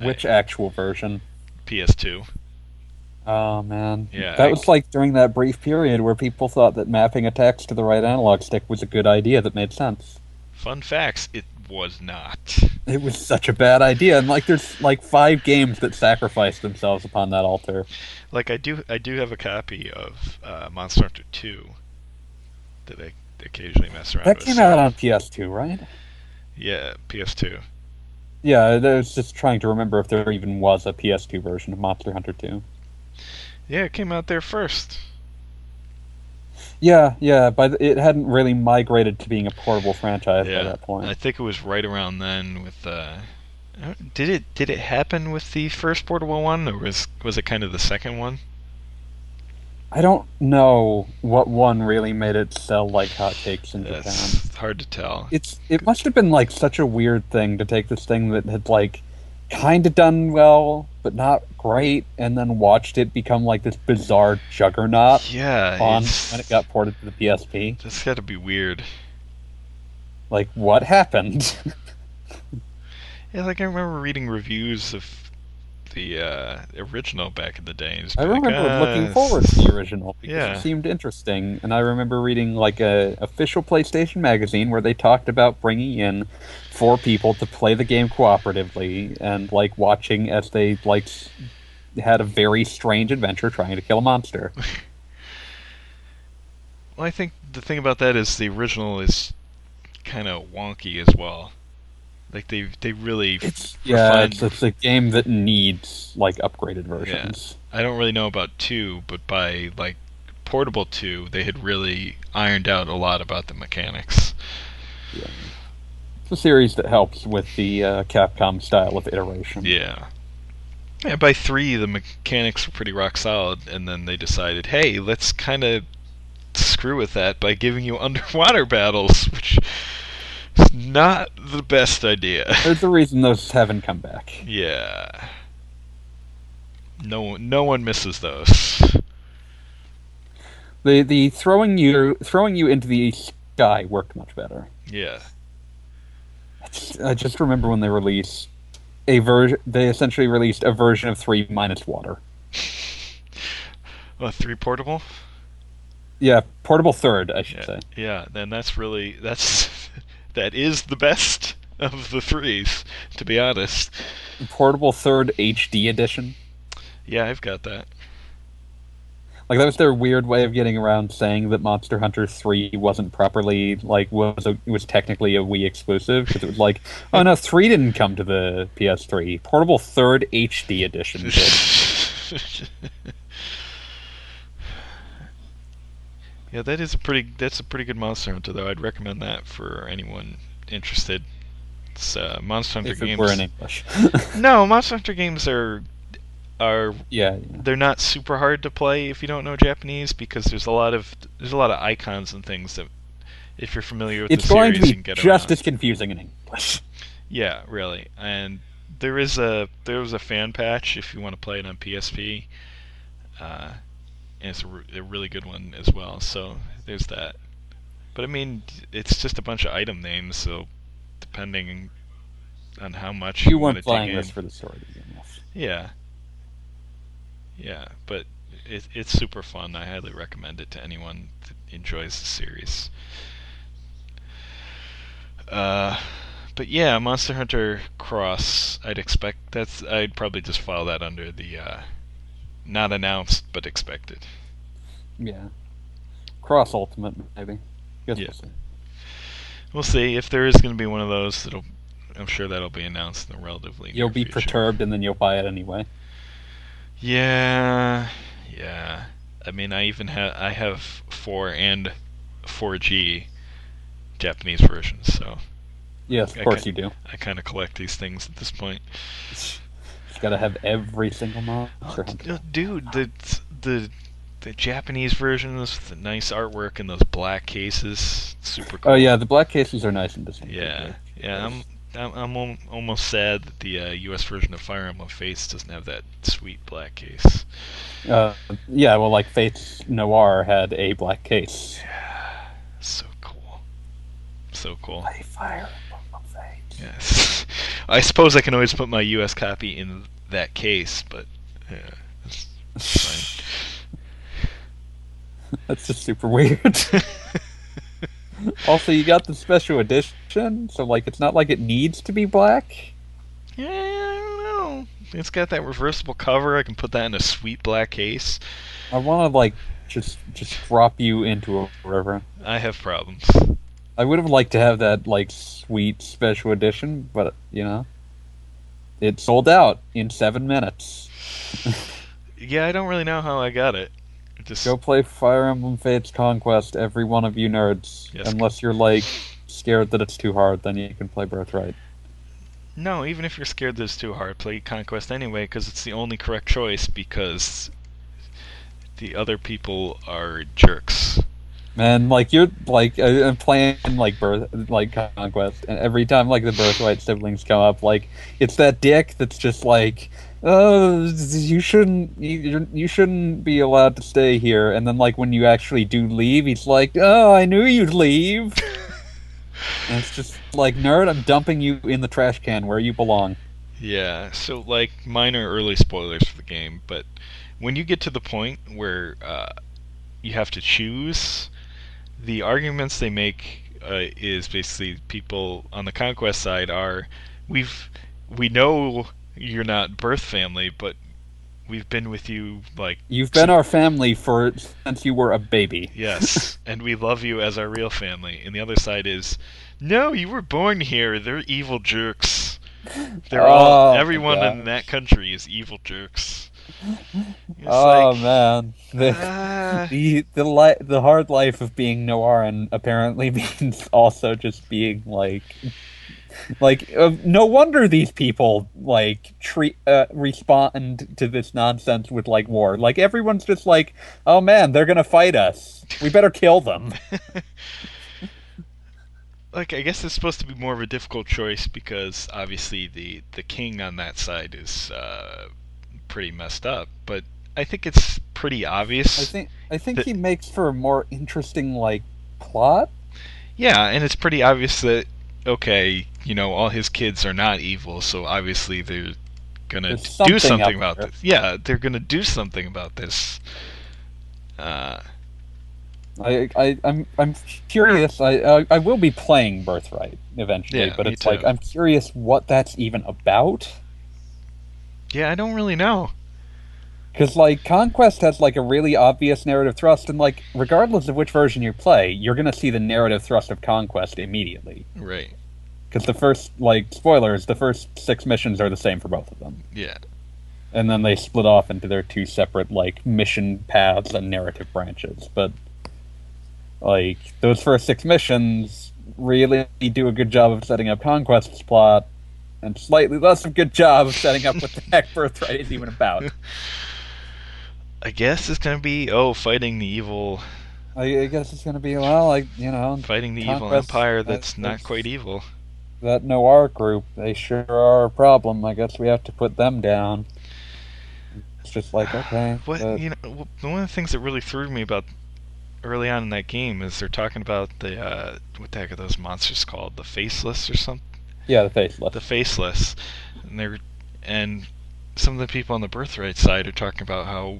Which actual version? PS2. Oh man, Yeah, that I- was like during that brief period where people thought that mapping attacks to the right analog stick was a good idea that made sense. Fun facts: it was not. It was such a bad idea, and like there's like five games that sacrificed themselves upon that altar. Like I do, I do have a copy of uh, Monster Hunter 2 that I occasionally mess around That with. came so- out on PS2, right? Yeah, PS2. Yeah, I was just trying to remember if there even was a PS2 version of Monster Hunter 2. Yeah, it came out there first. Yeah, yeah, but it hadn't really migrated to being a portable franchise Yeah, by that point. I think it was right around then with. Uh, did it did it happen with the first portable one, or was was it kind of the second one? I don't know what one really made it sell like hotcakes in Japan. It's hard to tell. It's it must have been like such a weird thing to take this thing that had like kind of done well but not great, and then watched it become like this bizarre juggernaut Yeah, on when it got ported to the PSP. That's got to be weird. Like what happened? Yeah, like I remember reading reviews of the uh, original back in the day. I be like, remember "Ah, looking forward to the original because Yeah. it seemed interesting, and I remember reading like a official PlayStation magazine where they talked about bringing in four people to play the game cooperatively and like watching as they like had a very strange adventure trying to kill a monster. Well, I think the thing about that is the original is kind of wonky as well. Like they they really It's yeah, it's, it's a game that needs like upgraded versions. I don't really know about two, but by like portable two, they had really ironed out a lot about the mechanics. It's a series that helps with the uh, Capcom style of iteration. Yeah. Yeah, by three, the mechanics were pretty rock solid, and then they decided, hey, let's kind of screw with that by giving you underwater battles, which is not the best idea. There's a reason those haven't come back. yeah. No, no one misses those. The the throwing you throwing you into the sky worked much better. Yeah. I just remember when they released a version. They essentially released a version of three minus water. Uh, three portable. Yeah, portable third, I should Yeah. say. Yeah. Then that's really that's that is the best of the threes, to be honest. Portable third HD edition. Yeah, I've got that. Like that was their weird way of getting around saying that Monster Hunter Three wasn't properly like was a, was technically a Wii exclusive because it was like, oh no, three didn't come to the PS3. Portable third HD edition did. Yeah, that is a pretty. That's a pretty good Monster Hunter, though. I'd recommend that for anyone interested. It's uh, Monster Hunter if games. were in English. No, Monster Hunter games are are yeah, yeah. they're not super hard to play if you don't know Japanese because there's a lot of there's a lot of icons and things that if you're familiar with it's the going series to you be can get just as confusing in English. Yeah, really. And there is a there was a fan patch if you want to play it on PSP. Uh, and it's a, re- a really good one as well. So there's that. But I mean, it's just a bunch of item names. So depending on how much you, You want weren't to in, this for the story. Yes. yeah, yeah. But it, it's super fun. I highly recommend it to anyone that enjoys the series. Uh, but yeah, Monster Hunter Cross. I'd expect that's. I'd probably just file that under the uh, not announced but expected. Yeah. Cross Ultimate, maybe. Guess Yeah. we'll see. We'll see if there is going to be one of those. That'll. I'm sure that'll be announced in the relatively. You'll be future. perturbed and then you'll buy it anyway. Yeah, yeah. I mean, I even have I have four and 4G Japanese versions, so Yes, of Okay. course you do. I kind of collect these things at this point. You gotta have every single Monster Dude, the the the Japanese versions with the nice artwork and those black cases, super cool. Oh yeah, the black cases are nice and distinctive. Yeah, yeah. I'm I'm, I'm al- almost sad that the uh, U.S. version of Fire Emblem Fates doesn't have that sweet black case. Uh, yeah, well, like Fates Nohr had a black case. Yeah, So cool, so cool. Play Fire Emblem Fates. Yes. I suppose I can always put my US copy in that case, but yeah, it's, it's That's just super weird. also, you got the special edition, so like it's not like it needs to be black. Yeah, I don't know. It's got that reversible cover. I can put that in a sweet black case. I want to like just just drop you into a river. I have problems. I would have liked to have that like sweet special edition, but you know, it sold out in seven minutes. Yeah, I don't really know how I got it. Just Go play Fire Emblem Fates Conquest, every one of you nerds. Yes. Unless you're like scared that it's too hard, then you can play Birthright. no. Even if you're scared that it's too hard, play Conquest anyway because it's the only correct choice. Because the other people are jerks. Man, like you're like I'm playing like birth like conquest, and every time like the birthright siblings come up, like it's that dick that's just like, oh, you shouldn't you, you shouldn't be allowed to stay here. And then like when you actually do leave, he's like, oh, I knew you'd leave. and it's just like nerd, I'm dumping you in the trash can where you belong. Yeah, so like minor early spoilers for the game, but when you get to the point where uh, you have to choose, the arguments they make uh, is basically people on the conquest side are we've we know you're not birth family, but we've been with you like You've been our family for since you were a baby. yes, and we love you as our real family. And the other side is no, you were born here. They're evil jerks. They're all Oh, my everyone in that country is evil jerks. It's oh like, man, the, ah, the the li- the hard life of being Nohrian apparently means also just being like like, uh, no wonder these people like treat uh, respond to this nonsense with like war. Like everyone's just like, oh man, they're gonna fight us. We better kill them. like I guess it's supposed to be more of a difficult choice because obviously the the king on that side is uh, pretty messed up. But I think it's pretty obvious. I think I think The- he makes for a more interesting like plot. Yeah, and it's pretty obvious that okay, you know, all his kids are not evil, so obviously they're gonna There's do something something about there. this. Yeah, they're gonna do something about this. Uh, I, I I'm I'm curious. I, I I will be playing Birthright eventually, Yeah, but it's like. I'm curious what that's even about. Yeah, I don't really know. Because like Conquest has like a really obvious narrative thrust, and like regardless of which version you play, you're gonna see the narrative thrust of Conquest immediately. Right. Because the first like spoilers, the first six missions are the same for both of them, Yeah. and then they split off into their two separate like mission paths and narrative branches. But like those first six missions really do a good job of setting up Conquest's plot, and slightly less of a good job of setting up what the heck Birthright is even about. I guess it's gonna be oh, fighting the evil, I, I guess it's gonna be well, like you know, fighting the evil empire uh, that's not quite evil. that Nohr group, they sure are a problem. I guess we have to put them down. It's just like okay, What but- you know, one of the things that really threw me about early on in that game is they're talking about the uh, what the heck are those monsters called? The faceless or something? Yeah, the faceless. The faceless, and they're and some of the people on the birthright side are talking about how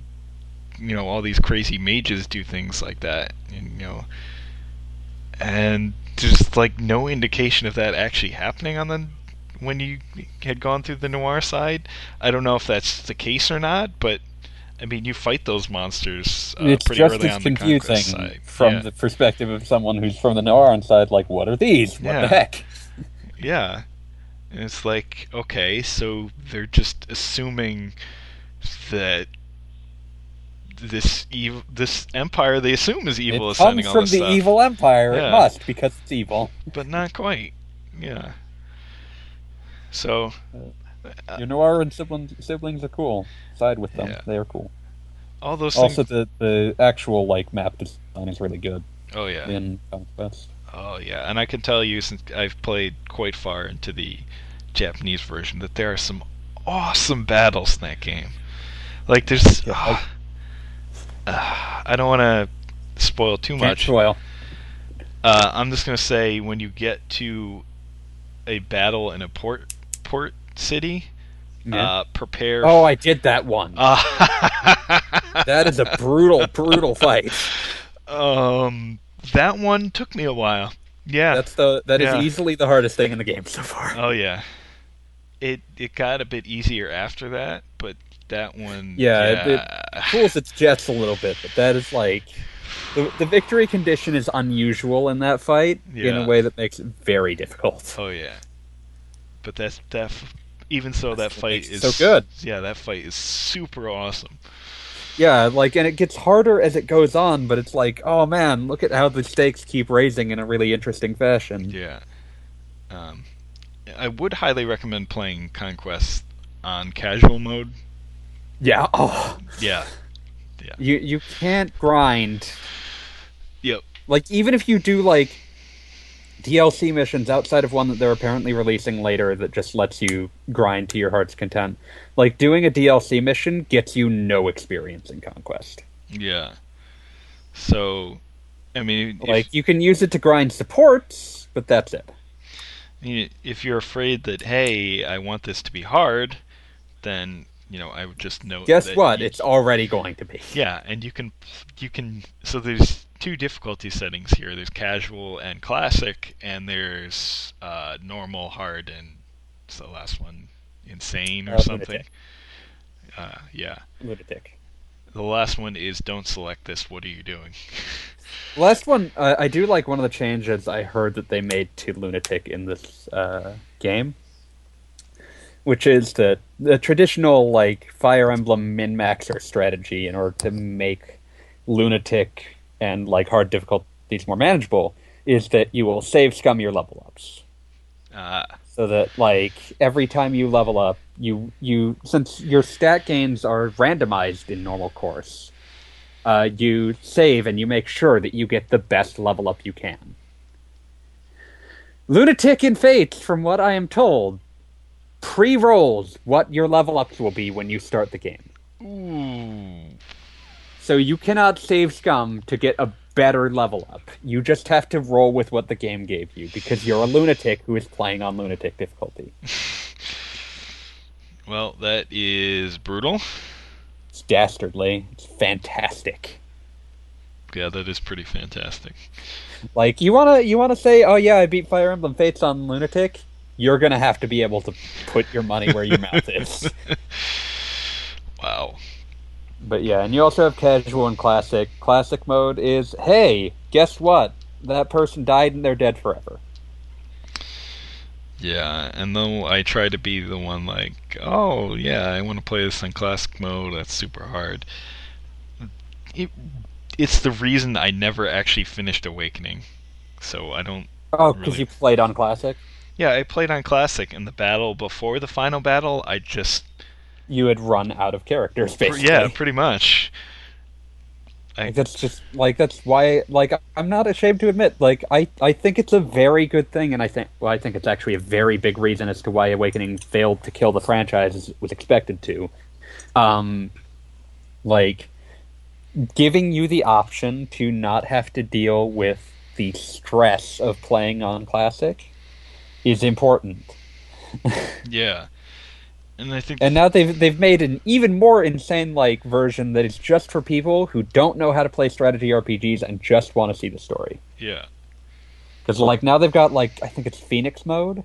you know all these crazy mages do things like that, and you know, and there's like no indication of that actually happening on the when you had gone through the Nohr side. I don't know if that's the case or not, but I mean, you fight those monsters uh, it's pretty just early as on the conquest confusing from yeah. the perspective of someone who's from the Nohr side. Like, what are these? What Yeah. the heck? Yeah. And it's like, okay, so they're just assuming that this evil, this empire they assume is evil it is comes from the stuff, evil empire. Yeah. It must because it's evil. but not quite. Yeah. So, Uh, Your Nohrian siblings, siblings are cool. Side with them. Yeah. They are cool. all those Also, things. the the actual like map design is really good Oh yeah. in Conquest. Oh yeah. And I can tell you since I've played quite far into the Japanese version that there are some awesome battles in that game. Like there's. Yeah, ah, ah, I don't want to spoil too Can't much. spoil. Uh, I'm just gonna say when you get to a battle in a port port city, Yeah. uh, prepare. oh, I did that one. Uh, that is a brutal, brutal fight. um, that one took me a while. Yeah. That's the that is Yeah. easily the hardest thing in the game so far. oh yeah. It it got a bit easier after that, but that one. Yeah, it- it yeah. Cools its jets a little bit, but that is like the, the victory condition is unusual in that fight in a way that makes it very difficult. Oh yeah. But that's that. Even so, that That's what fight is so good. Yeah, that fight is super awesome. Yeah, like and it gets harder as it goes on, but it's like, oh man, look at how the stakes keep raising in a really interesting fashion. Yeah. Um, I would highly recommend playing Conquest on casual mode. Yeah. Oh, Yeah. you you can't grind. Yep. Like even if you do like DLC missions outside of one that they're apparently releasing later that just lets you grind to your heart's content. Like doing a DLC mission gets you no experience in Conquest. Yeah. So, I mean, if, Like you can use it to grind supports, but that's it. if you're afraid that hey, I want this to be hard, then you know I would just note. Guess what? you- It's already going to be. Yeah, and you can you can so there's two difficulty settings here. There's casual and classic, and there's uh, normal, hard, and what's the last one? Insane or Uh, something. Uh, yeah. Lunatic. The last one is don't select this. What are you doing? Last one, uh, I do like one of the changes I heard that they made to Lunatic in this uh, game, which is the the traditional like Fire Emblem min maxer strategy in order to make Lunatic and like hard difficulties more manageable. Is that you will save scum your level ups. Uh, so that like every time you level up, you you since your stat gains are randomized in normal course, uh, you save and you make sure that you get the best level up you can. Lunatic in Fates, from what I am told, pre-rolls what your level ups will be when you start the game. Ooh. So you cannot save scum to get a better level up. You just have to roll with what the game gave you because you're a lunatic who is playing on lunatic difficulty. Well, that is brutal. It's dastardly. It's fantastic. Yeah, that is pretty fantastic. Like you wanna you wanna say, oh yeah, I beat Fire Emblem Fates on lunatic. You're gonna have to be able to put your money where your mouth is. Wow. But yeah, and you also have casual and classic. Classic mode is, hey, guess what? That person died and they're dead forever. Yeah, and though I try to be the one like, oh yeah, I want to play this in classic mode. That's super hard. It, it's the reason I never actually finished Awakening, so I don't. Oh, because Really? you played on classic. Yeah, I played on classic, and the battle before the final battle, I just You had run out of characters, basically. yeah, pretty much. Like, that's just like that's why like I'm not ashamed to admit like I I think it's a very good thing and I think well I think it's actually a very big reason as to why Awakening failed to kill the franchise as it was expected to. Um like giving you the option to not have to deal with the stress of playing on classic is important. Yeah, and I think And now they've they've made an even more insane like version that is just for people who don't know how to play strategy RPGs and just want to see the story. yeah, Because like now they've got like I think it's Phoenix mode,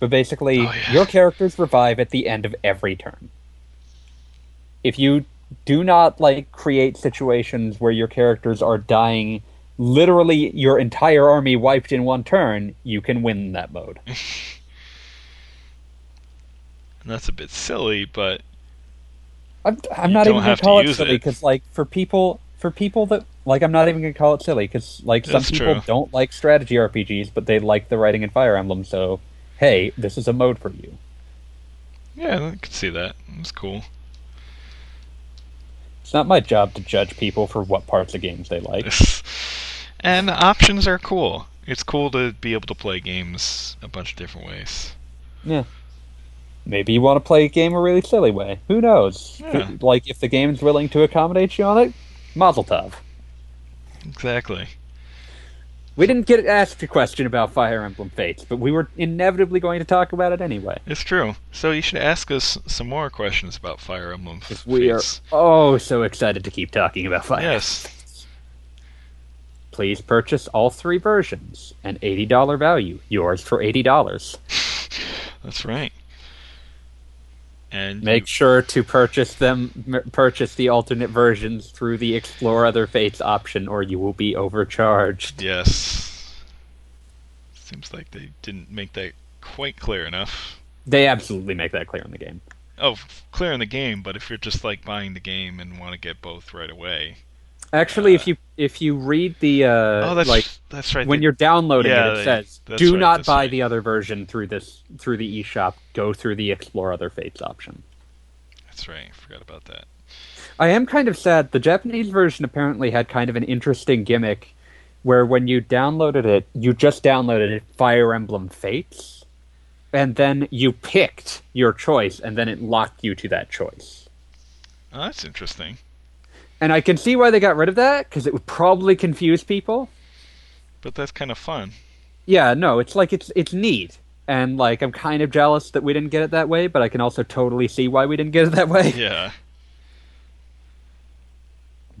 but basically Oh, yeah. your characters revive at the end of every turn. If you do not like create situations where your characters are dying, literally your entire army wiped in one turn, you can win that mode. and that's a bit silly, but I'm, I'm not even gonna to call it silly because like for people for people that like I'm not even gonna call it silly because like some That's people true. don't like strategy RPGs but they like the writing in Fire Emblem so hey this is a mode for you. yeah, I could see that. It's cool. It's not my job to judge people for what parts of games they like. and options are cool. It's cool to be able to play games a bunch of different ways. Yeah. Maybe you want to play a game a really silly way. Who knows? Yeah. Like if the game's willing to accommodate you on it, Mazel Tov. Exactly. We didn't get asked a question about Fire Emblem Fates, but we were inevitably going to talk about it anyway. It's true. So you should ask us some more questions about Fire Emblem. F- We are oh so excited to keep talking about Fire. Yes. Please purchase all three versions, an eighty dollar value, yours for eighty dollars. That's right. And Make you- sure to purchase them, purchase the alternate versions through the Explore Other Fates option, or you will be overcharged. yes. Seems like they didn't make that quite clear enough. They absolutely make that clear in the game. Oh, clear in the game, but if you're just like buying the game and want to get both right away. Actually, Uh, if you if you read the uh, oh, that's like that's right. when they- you're downloading Yeah, it, it says do right, not buy right. the other version through this through the eShop. Go through the Explore Other Fates option. That's right. I forgot about that. I am kind of sad. The Japanese version apparently had kind of an interesting gimmick where when you downloaded it, you just downloaded it Fire Emblem Fates, and then you picked your choice, and then it locked you to that choice. Oh, that's interesting. And I can see why they got rid of that because it would probably confuse people. But that's kind of fun. Yeah, no, it's like it's it's neat. And like I'm kind of jealous that we didn't get it that way, but I can also totally see why we didn't get it that way. Yeah.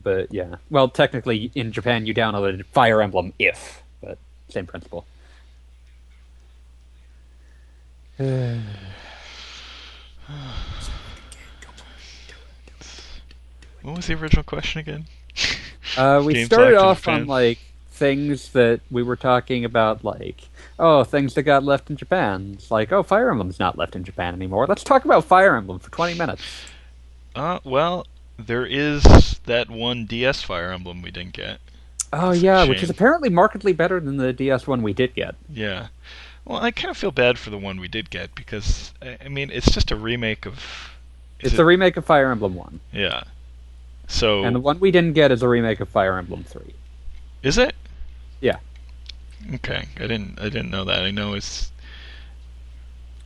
But yeah. Well, technically in Japan you downloaded Fire Emblem if, but same principle. What was the original question again? Uh, we Games started off on like things that we were talking about, like oh, things that got left in Japan. It's like oh, Fire Emblem's not left in Japan anymore. Let's talk about Fire Emblem for twenty minutes. Uh, well, there is that one DS Fire Emblem we didn't get. Oh a yeah, which is apparently markedly better than the DS one we did get. Yeah. Well, I kind of feel bad for the one we did get because I I mean it's just a remake of. It's it- a remake of Fire Emblem One, Yeah. So and the one we didn't get is a remake of Fire Emblem Three. is it? Yeah. Okay, I didn't I didn't know that. I know it's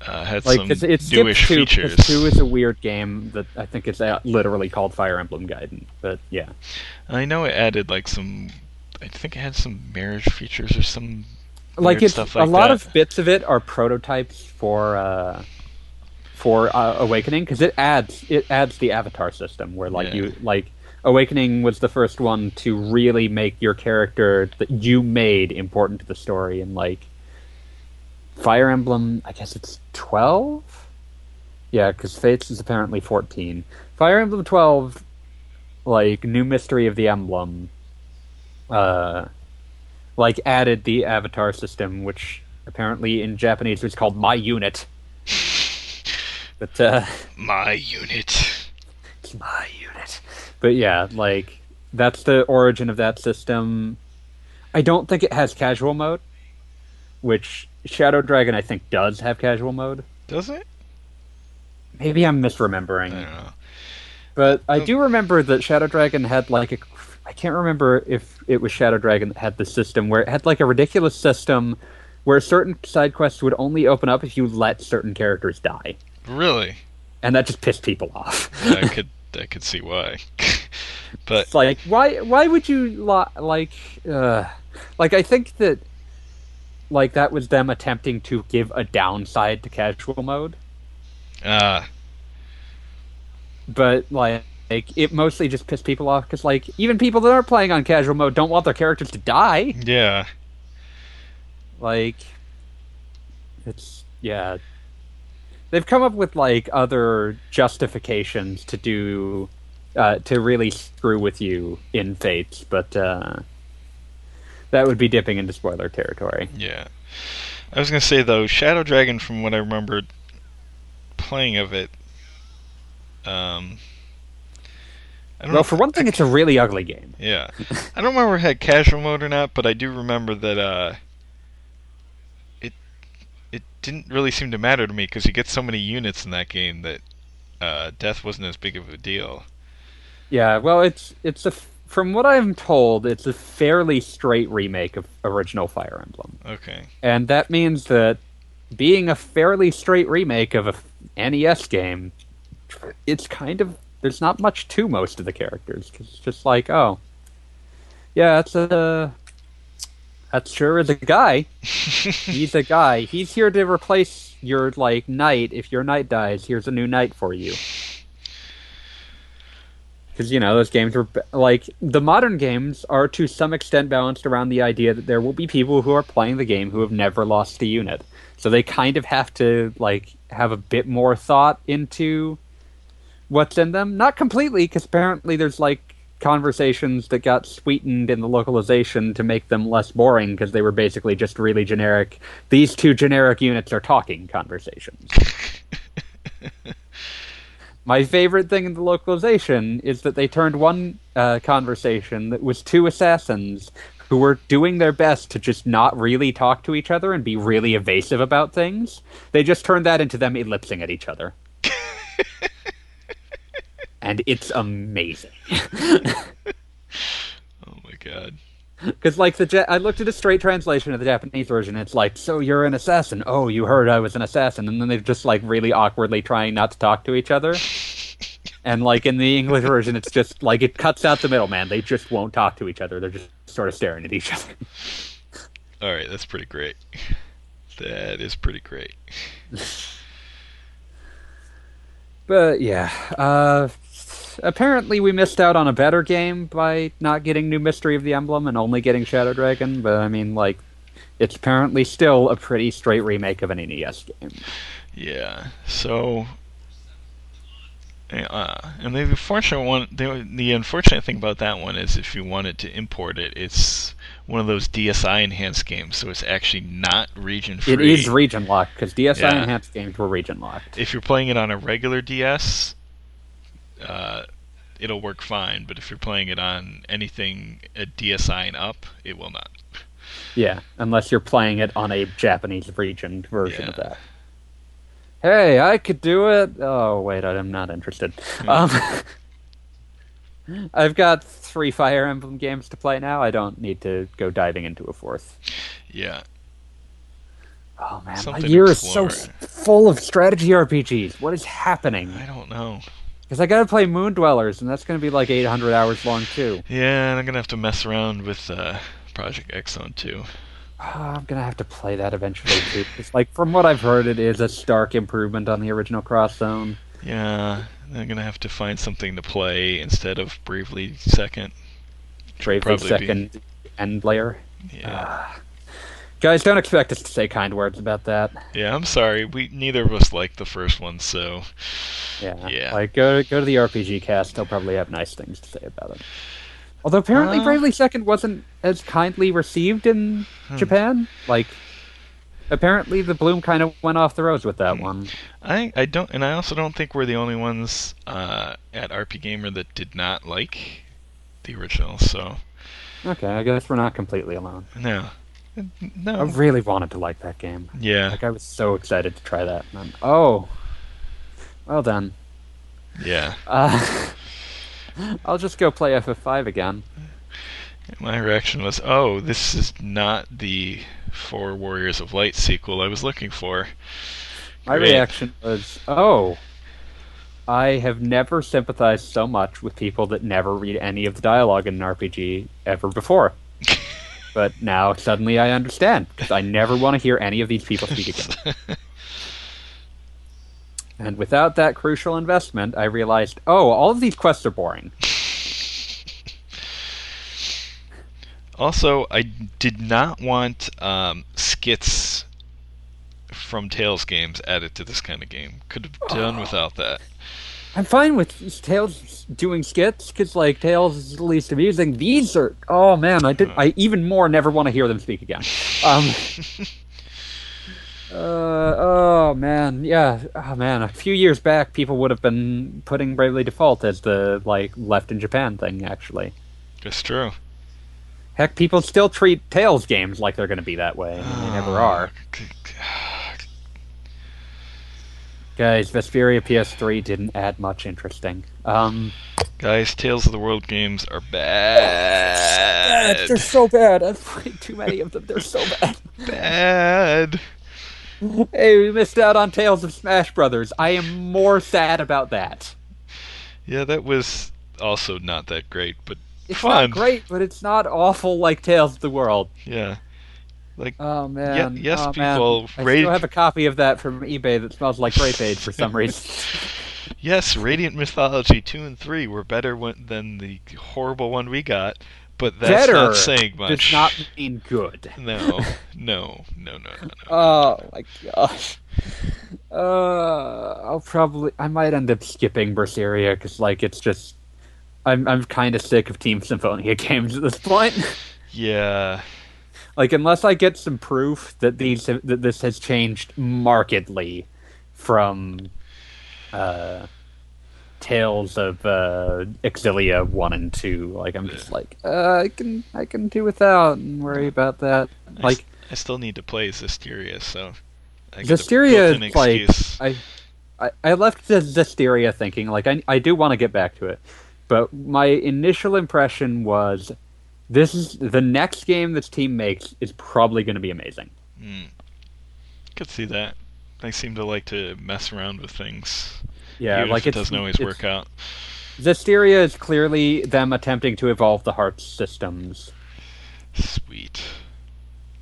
uh, had Like some it's, it's newish two features. two is a weird game that I think is uh, literally called Fire Emblem Gaiden. But yeah, I know it added like some. I think it had some marriage features or some. like it's stuff a lot that. of bits of it are prototypes for uh, for uh, Awakening because it adds it adds the avatar system where like Yeah. you like Awakening was the first one to really make your character that you made important to the story and like Fire Emblem I guess it's 12 yeah because Fates is apparently 14 Fire Emblem 12 like new mystery of the emblem uh like added the avatar system, which apparently in Japanese was called My Unit. But uh, My unit. it's My Unit. But yeah, like that's the origin of that system. I don't think it has casual mode, which Shadow Dragon I think does have casual mode. Does it? Maybe I'm I misremembering. know. But I do remember that Shadow Dragon had like a. I can't remember if it was Shadow Dragon that had the system where it had like a ridiculous system where certain side quests would only open up if you let certain characters die, Really? and that just pissed people off. I could I could see why. but it's like why why would you li- like uh, like I think that like that was them attempting to give a downside to casual mode. uh but like, like it mostly just pissed people off because like even people that are playing on casual mode don't want their characters to die yeah. like it's yeah they've come up with like other justifications to do uh, to really screw with you in fates but uh, that would be dipping into spoiler territory Yeah. I was gonna say though, Shadow Dragon from what I remembered playing of it um I don't know well if- for one thing it's a really ugly game Yeah. I don't remember if it had casual mode or not, but I do remember that uh didn't really seem to matter to me because you get so many units in that game that uh death wasn't as big of a deal. Yeah, well, it's it's a from what I'm told, it's a fairly straight remake of original Fire Emblem, Okay. and that means that being a fairly straight remake of a NES game, it's kind of there's not much to most of the characters 'cause it's just like, oh, yeah, it's a that sure is a guy. He's a guy. He's here to replace your like knight. If your knight dies, here's a new knight for you. Because you know those games were like the modern games are to some extent balanced around the idea that there will be people who are playing the game who have never lost a unit, so they kind of have to like have a bit more thought into what's in them. Not completely, because apparently there's like conversations that got sweetened in the localization to make them less boring because they were basically just really generic. These two generic units are talking conversations. My favorite thing in the localization is that they turned one uh, conversation that was two assassins who were doing their best to just not really talk to each other and be really evasive about things. They just turned that into them ellipsing at each other. and it's amazing. Oh my god. Because like the ja- I looked at a straight translation of the Japanese version. It's like, so you're an assassin. Oh, you heard I was an assassin, and then they're just like really awkwardly trying not to talk to each other. and like in the English version, it's just like it cuts out the middleman. They just won't talk to each other. They're just sort of staring at each other. All right, that's pretty great. That is pretty great. But yeah, uh, apparently we missed out on a better game by not getting New Mystery of the Emblem and only getting Shadow Dragon. But I mean, like, it's apparently still a pretty straight remake of an NES game. Yeah. So, uh, and the unfortunate one, the, the unfortunate thing about that one is if you wanted to import it, it's one of those DSi enhanced games, so it's actually not region free. It is region locked because DSi Yeah. enhanced games were region locked. if you're playing it on a regular DS, uh, it'll work fine. But if you're playing it on anything a DSi and up, it will not. Yeah, unless you're playing it on a Japanese region version of that. Hey, I could do it. Oh wait, I'm not interested. Um, I've got three Fire Emblem games to play now. I don't need to go diving into a fourth. Yeah. Oh man, Something my year is so full of strategy RPGs. What is happening? I don't know. Because I gotta play Moon Dwellers, and that's gonna be like 800 hours long too. Yeah, and I'm gonna have to mess around with uh, Project X Zone too. Ah, I'm gonna have to play that eventually too. like from what I've heard, it is a stark improvement on the original Cross Zone. Yeah, I'm gonna have to find something to play instead of Bravely Second. Bravely probably be- second end layer. Yeah. Guys, don't expect us to say kind words about that. Yeah, I'm sorry. We neither of us liked the first one, so Yeah. Yeah. Like go go to the RPG cast. They'll probably have nice things to say about it. Although apparently Uh, Bravely Second wasn't as kindly received in Hmm. Japan. Like apparently the bloom kind of went off the rose with that Hmm. one. I I don't, and I also don't think we're the only ones uh, at RP Gamer that did not like the original. So Okay, I guess we're not completely alone. no, I really wanted to like that game. yeah, Like I was so excited to try that. And then, oh, well done. yeah. Uh, I'll just go play FF5 again. My reaction was, oh, this is not the Four Warriors of Light sequel I was looking for. My Great. reaction was, oh, I have never sympathized so much with people that never read any of the dialogue in an RPG ever before. but now suddenly I understand because I never want to hear any of these people speak again. And without that crucial investment, I realized, oh, all of these quests are boring. Also, I did not want um, skits from Tales games added to this kind of game. Could have done without that. I'm fine with Tales doing skits because, like, Tales is the least amusing. These are, oh man, I did. I even more never want to hear them speak again. Um, uh, oh man, yeah, oh man. A few years back, people would have been putting Bravely Default as the like left in Japan thing. Actually, It's true. heck, people still treat Tales games like they're going to be that way, and they never are. Guys, Vesperia PS3 didn't add much interesting. Um, Guys, Tales of the World games are bad. they're so bad. I've played too many of them. They're so bad. bad. Hey, we missed out on Tales of Smash Brothers. I am more sad about that. Yeah, that was also not that great, but It's fun. not great, but it's not awful like Tales of the World. Yeah. Like, Oh man. yes, oh, people, Man. I still have a copy of that from eBay that smells like grape aid for some reason. yes, Radiant Mythology 2 and 3 were better one, than the horrible one we got, but that's Better not saying much. does not mean good. No, no, no, no, no, no. Oh my gosh. Uh, I'll probably I might end up skipping Berseria because like it's just I'm I'm kind of sick of Team Symphonia games at this point. Yeah, like unless I get some proof that these that this has changed markedly from uh, Tales of uh, Xillia one and two. Like I'm just like uh, I can I can do without and worry about that. I Like s- I still need to play Zestiria, so. I Zestiria, like. I, I, I left the Zestiria thinking like I, I do want to get back to it, but my initial impression was this is the next game this team makes is probably going to be amazing. Mm. Could see that. They seem to like to mess around with things. Yeah, like it doesn't always work out. Zestiria is clearly them attempting to evolve the heart systems, Sweet.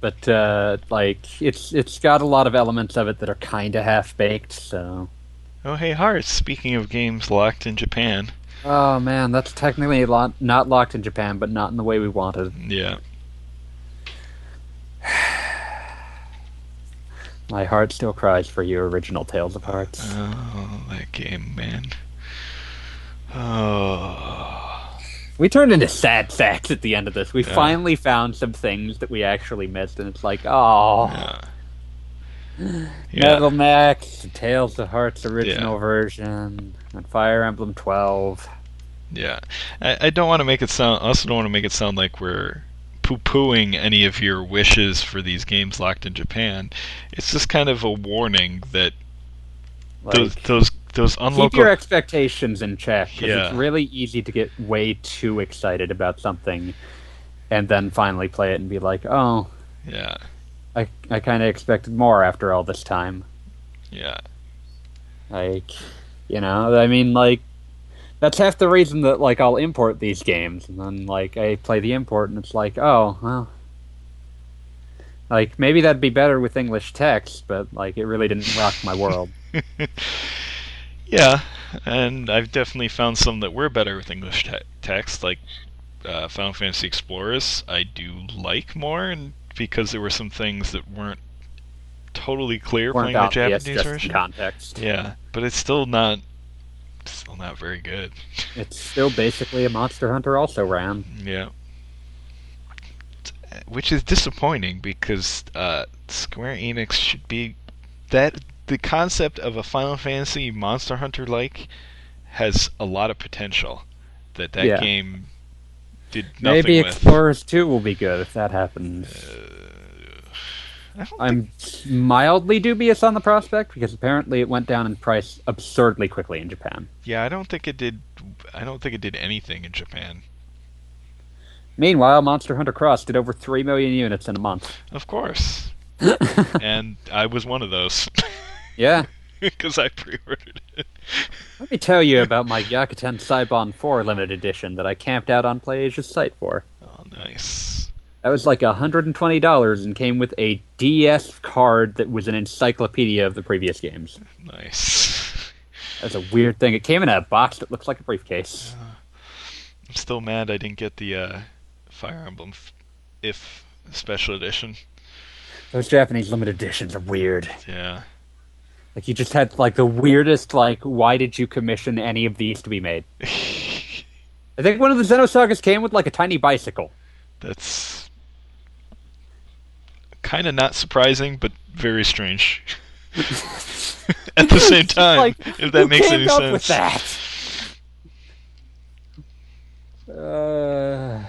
but uh, like it's it's got a lot of elements of it that are kind of half baked. So, Oh, hey, Hearts. Speaking of games locked in Japan. Oh man, that's technically lo- not locked in Japan, but not in the way we wanted. Yeah. My heart still cries for you, original Tales of Hearts. Oh, that game, man. Oh. We turned into sad sacks at the end of this. We Yeah. finally found some things that we actually missed, and it's like, oh, Yeah. Metal Max, Tales of Hearts original Yeah. version, and Fire Emblem 12. Yeah. I, I don't want to make it sound. I also don't want to make it sound like we're poo-pooing any of your wishes for these games locked in Japan. It's just kind of a warning that Like, those those those keep your expectations in check because Yeah. it's really easy to get way too excited about something, and then finally play it and be like, "Oh, yeah I I kind of expected more after all this time." yeah Like, you know, I mean, like, that's half the reason that like I'll import these games, and then like I play the import, and it's like, oh, well, like maybe that'd be better with English text, but like it really didn't rock my world. yeah, and I've definitely found some that were better with English te- text, like uh, Final Fantasy Explorers. I do like more, and because there were some things that weren't totally clear playing the Japanese in version. context. Yeah, but it's still not still not very good. It's still basically a Monster Hunter also ran. Yeah. Which is disappointing because uh, Square Enix should be that the concept of a Final Fantasy Monster Hunter like has a lot of potential that that Yeah. game did nothing Maybe with. Explorers 2 will be good if that happens. I don't I'm mildly dubious on the prospect because apparently it went down in price absurdly quickly in Japan. yeah, I don't think it did. I don't think it did anything in Japan. Meanwhile, Monster Hunter Cross did over 3 million units in a month. Of course, and I was one of those Yeah. because I pre-ordered it. Let me tell you about my Gyakuten Saiban 4 limited edition that I camped out on PlayAsia's site for. Oh, nice. That was like $120 and came with a DS card that was an encyclopedia of the previous games. Nice. That's a weird thing. It came in a box that looks like a briefcase. I'm still mad I didn't get the uh, Fire Emblem f- if special edition. Those Japanese limited editions are weird. Yeah. Like you just had like the weirdest like why did you commission any of these to be made? I think one of the Xenosagas came with like a tiny bicycle. That's kind of not surprising, but very strange. At the same time, Like, if that who makes came any up sense. with that? Uh,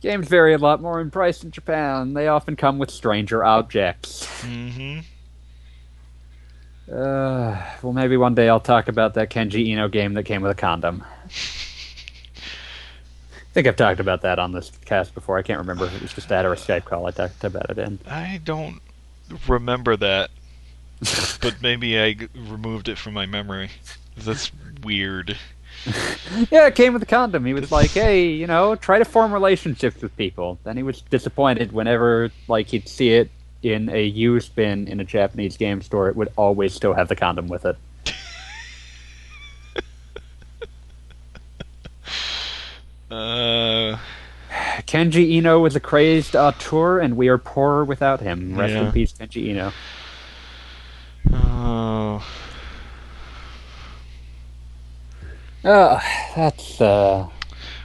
games vary a lot more in price in Japan. They often come with stranger objects. Mm-hmm. Uh, well, maybe one day I'll talk about that Kenji Eno game that came with a condom. I think I've talked about that on this cast before. I can't remember if it was just that or a Skype call I talked about it in. I don't remember that, but maybe I removed it from my memory. That's weird. Yeah, it came with a condom. He was like, "Hey, you know, try to form relationships with people." Then he was disappointed whenever, like, he'd see it in a used bin in a Japanese game store. It would always still have the condom with it. Uh, Kenji Eno was a crazed auteur, and we are poorer without him. Rest Yeah. in peace, Kenji Eno. oh, Oh, that's uh, well,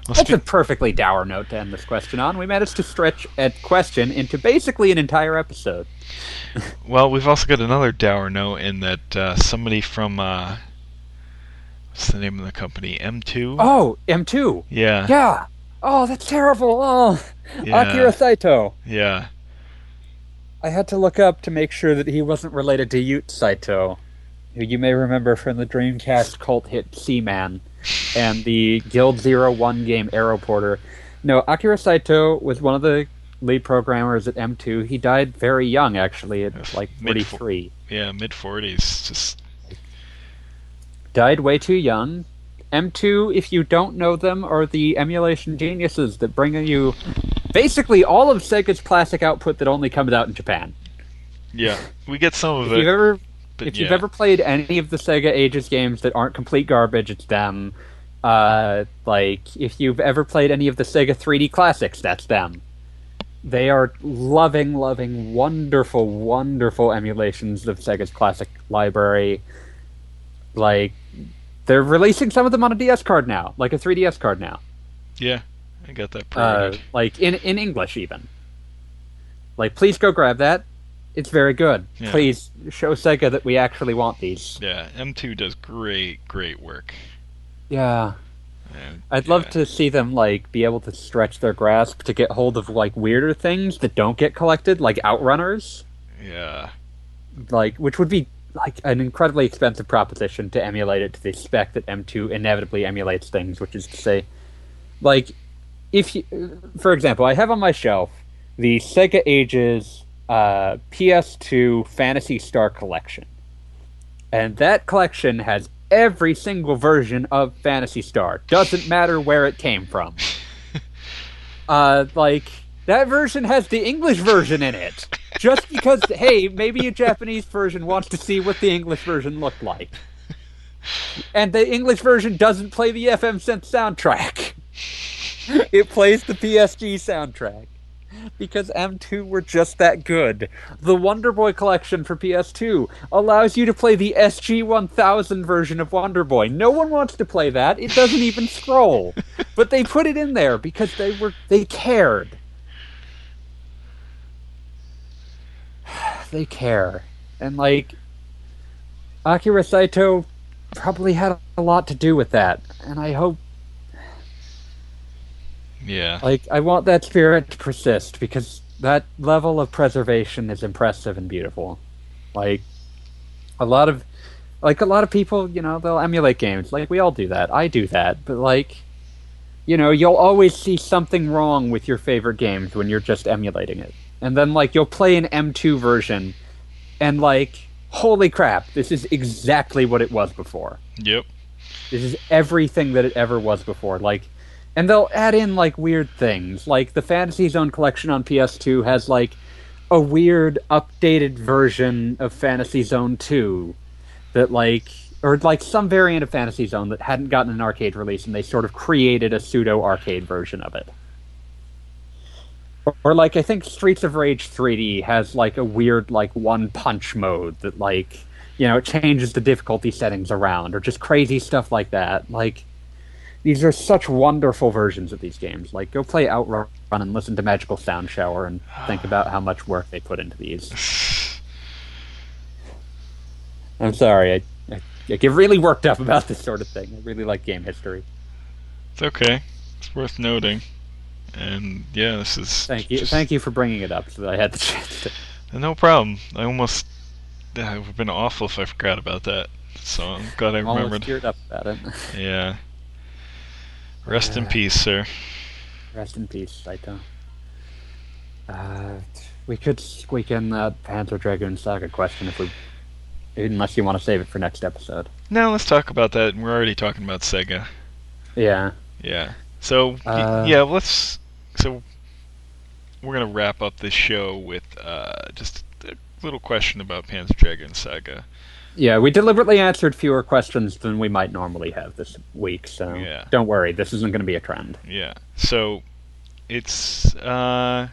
that's spe- a perfectly dour note to end this question on. We managed to stretch a question into basically an entire episode. well, we've also got another dour note in that uh, somebody from uh, what's the name of the company? M2. Oh, M2. yeah, Yeah. Oh, that's terrible. Oh, yeah, Akira Saito. yeah. I had to look up to make sure that he wasn't related to Yoot Saito, who you may remember from the Dreamcast cult hit Seaman and the Guild Zero One game Aeroporter. No, Akira Saito was one of the lead programmers at M2. He died very young, actually, at like Mid- 43. Yeah, mid 40s. Just Died way too young. M2, if you don't know them, are the emulation geniuses that bring you basically all of Sega's classic output that only comes out in Japan. yeah, we get some of If it. you've ever if you've ever played any of the Sega Ages games that aren't complete garbage, it's them. Uh, like if you've ever played any of the Sega 3D classics, that's them. They are loving, loving, wonderful, wonderful emulations of Sega's classic library. Like they're releasing some of them on a DS card now, like a 3DS card now. yeah, I got that Uh, like in in English even. Like please go grab that. It's very good. Yeah. Please show Sega that we actually want these. yeah, M2 does great, great work. Yeah. And, I'd love to see them like be able to stretch their grasp to get hold of like weirder things that don't get collected, like outrunners, Yeah. like which would be like an incredibly expensive proposition to emulate it to the spec that M2 inevitably emulates things, which is to say, like if you, for example, I have on my shelf the Sega Ages uh, PS2 Phantasy Star Collection, and that collection has every single version of Phantasy Star. Doesn't matter where it came from. uh, like that version has the English version in it. Just because, hey, maybe a Japanese version wants to see what the English version looked like. And the English version doesn't play the FM Synth soundtrack. It plays the PSG soundtrack. Because M2 were just that good. The Wonder Boy collection for PS2 allows you to play the SG-1000 version of Wonder Boy. No one wants to play that. It doesn't even scroll. But they put it in there because they were they cared. They care. And like Akira Saito probably had a lot to do with that. And I hope Yeah. like I want that spirit to persist because that level of preservation is impressive and beautiful. Like a lot of like a lot of people, you know, they'll emulate games. Like we all do that. I do that. But like you know, you'll always see something wrong with your favorite games when you're just emulating it. And then like you'll play an M2 version and like holy crap, this is exactly what it was before. Yep. This is everything that it ever was before. Like, and they'll add in like weird things. Like the Fantasy Zone collection on PS2 has like a weird updated version of Fantasy Zone 2 that like or like some variant of Fantasy Zone that hadn't gotten an arcade release and they sort of created a pseudo arcade version of it. Or, or like I think Streets of Rage 3D has like a weird like one punch mode that like you know it changes the difficulty settings around or just crazy stuff like that. Like these are such wonderful versions of these games. Like go play Outrun and listen to Magical Sound Shower and think about how much work they put into these. I'm sorry, I, I, I get really worked up about this sort of thing. I really like game history. It's okay. It's worth noting. And yeah, this is Thank you, just- thank you for bringing it up so that I had the chance to. No problem. I almost would have been awful if I forgot about that. So I'm glad I Almost remembered. teared up about it. Yeah. Rest in Uh, peace, sir. Rest in peace, Saito. Uh, we could squeak in that Panzer Dragoon Saga question if we, unless you want to save it for next episode. Now let's talk about that. We're already talking about Sega. Yeah. Yeah. So Uh, yeah, let's. So we're gonna wrap up this show with uh, just a little question about Panzer Dragoon Saga. Yeah, we deliberately answered fewer questions than we might normally have this week, so Yeah. don't worry, this isn't going to be a trend. Yeah. So it's uh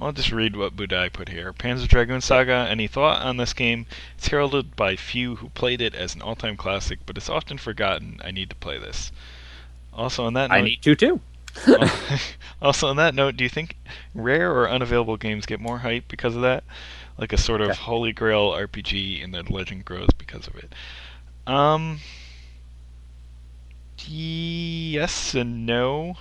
I'll just read what Budai put here. Panzer Dragoon Saga, any thought on this game? It's heralded by few who played it as an all-time classic, but it's often forgotten. I need to play this. Also on that note, I need to too. also on that note, do you think rare or unavailable games get more hype because of that? Like a sort of Yeah. holy grail RPG and the legend grows because of it. Um yes and no.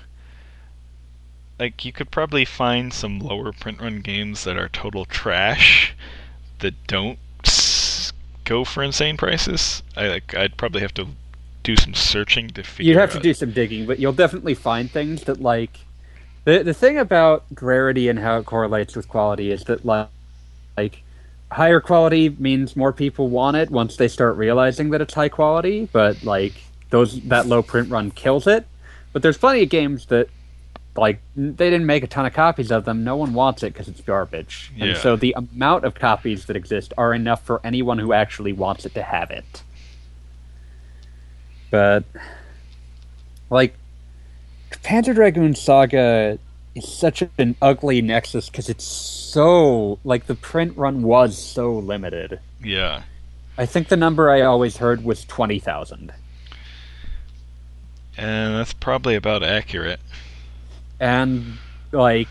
Like you could probably find some lower print run games that are total trash that don't go for insane prices. I like I'd probably have to do some searching to figure You'd have to do some digging, but you'll definitely find things that like the the thing about rarity and how it correlates with quality is that like like higher quality means more people want it once they start realizing that it's high quality, but like those that low print run kills it. But there's plenty of games that like they didn't make a ton of copies of them. No one wants it because it's garbage, Yeah. and so the amount of copies that exist are enough for anyone who actually wants it to have it. But like Panzer Dragoon Saga is such an ugly nexus because it's so like the print run was so limited. Yeah. I think the number I always heard was twenty thousand, And that's probably about accurate. and like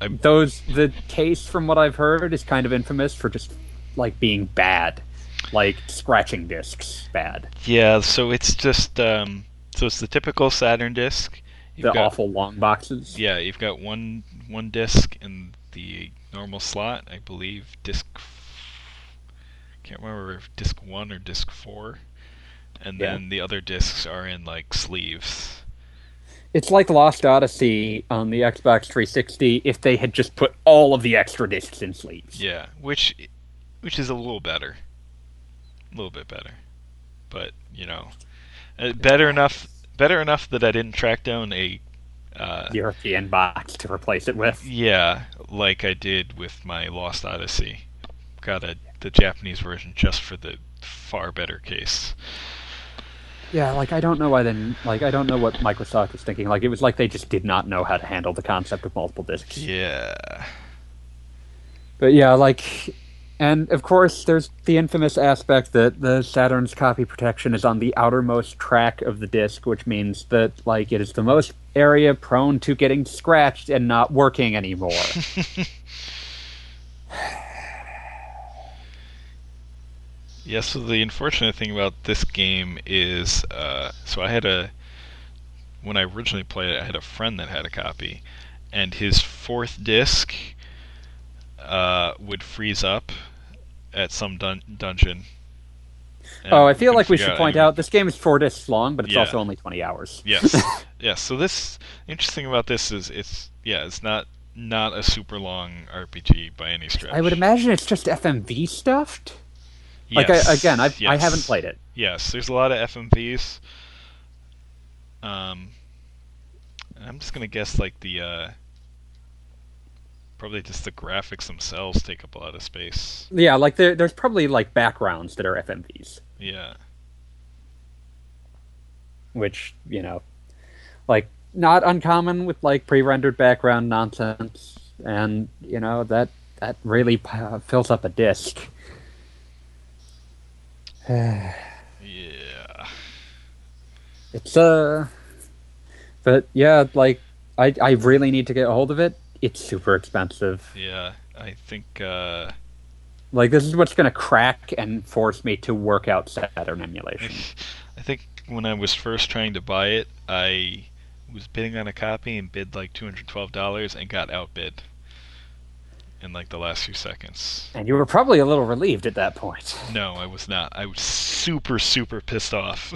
I- those the case from what I've heard is kind of infamous for just like being bad, like scratching discs bad. Yeah, so it's just um So it's the typical Saturn disc. You've The got, awful long boxes. Yeah, you've got one one disc in the normal slot, I believe. Disc. Can't remember if disc one or disc four, and Yeah. then the other discs are in like sleeves. It's like Lost Odyssey on the Xbox 360 if they had just put all of the extra discs in sleeves. Yeah, which which is a little better, a little bit better, but you know, uh, better enough better enough that I didn't track down a. Uh, European box to replace it with. Yeah, like I did with my Lost Odyssey. Got a the Japanese version just for the far better case. Yeah, like I don't know why then like I don't know what Microsoft was thinking. Like it was like they just did not know how to handle the concept of multiple discs. Yeah. But yeah, like and of course there's the infamous aspect that the Saturn's copy protection is on the outermost track of the disc, which means that like it is the most area prone to getting scratched and not working anymore. Yeah, so the unfortunate thing about this game is uh, so I had a when I originally played it, I had a friend that had a copy, and his fourth disc uh, would freeze up at some dun- dungeon. oh, I feel like we should point out this game is four discs long, but it's Yeah. also only twenty hours. Yes, yes. So this interesting about this is it's yeah, it's not not a super long RPG by any stretch. I would imagine it's just FMV stuffed. Like I, Yes, again, I've, I haven't played it. Yes, there's a lot of FMVs. Um, I'm just gonna guess like the uh, probably just the graphics themselves take up a lot of space. Yeah, like there, there's probably like backgrounds that are FMVs, Yeah, which you know, like not uncommon with like pre-rendered background nonsense, and you know that that really p- fills up a disc. yeah. It's uh, but yeah, like I I really need to get a hold of it. It's super expensive. Yeah, I think uh, Like this is what's gonna crack and force me to work out Saturn emulation. I think when I was first trying to buy it, I was bidding on a copy and bid like two hundred twelve dollars and got outbid in like the last few seconds. And you were probably a little relieved at that point. No, I was not. I was super super pissed off.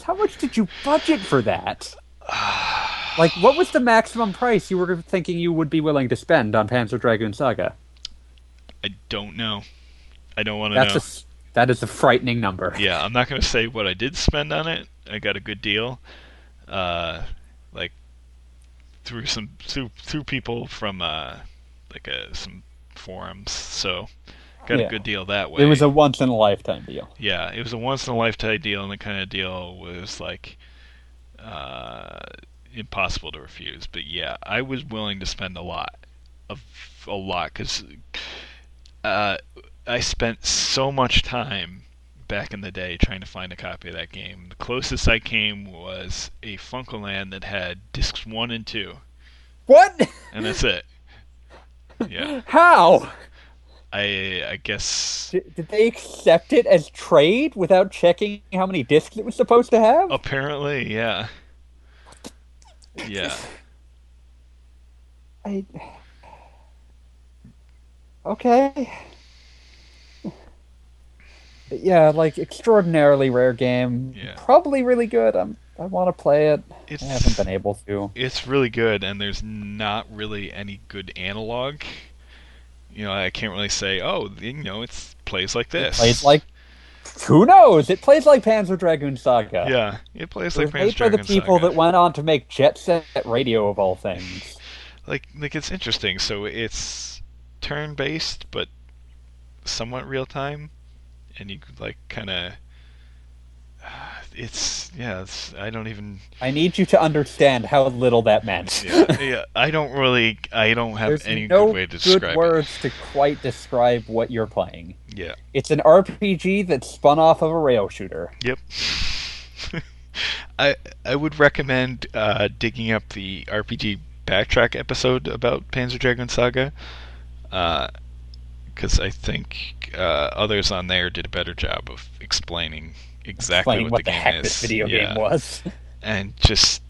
How much did you budget for that? Like, what was the maximum price you were thinking you would be willing to spend on Panzer Dragoon Saga? I don't know. I don't want to know. a that is a frightening number. Yeah, I'm not going to say what I did spend on it. I got a good deal. Uh, like through some through through people from uh like uh, some forums. So got Yeah. a good deal that way. It was a once in a lifetime deal. yeah, it was a once in a lifetime deal, and the kind of deal was like uh, impossible to refuse. But yeah, I was willing to spend a lot, of a lot, because uh, I spent so much time back in the day trying to find a copy of that game. The closest I came was a FuncoLand that had discs one and two, What? and that's it. Yeah, How? I I guess Did, did they accept it as trade without checking how many discs it was supposed to have? apparently, yeah, yeah. I... Okay. Yeah, like extraordinarily rare game. Yeah. Probably really good. I'm. I want to play it. It's I haven't been able to. it's really good and there's not really any good analog you know i can't really say oh you know it's plays like this plays like. Who knows? It plays like Panzer Dragoon Saga. yeah it plays It like Panzer made by the people Saga. that went on to make Jet Set Radio of all things. like like it's interesting so it's turn based but somewhat real time and you like kind of it's yeah it's i don't even I need you to understand how little that meant. yeah, yeah i don't really i don't have There's any no good way to describe good words to quite describe what you're playing. yeah It's an RPG that's spun off of a rail shooter. Yep. I I would recommend uh, digging up the RPG backtrack episode about Panzer Dragoon Saga, because I think uh, others on there did a better job of explaining exactly what, what, the the, game heck is. this video Yeah. game was. and just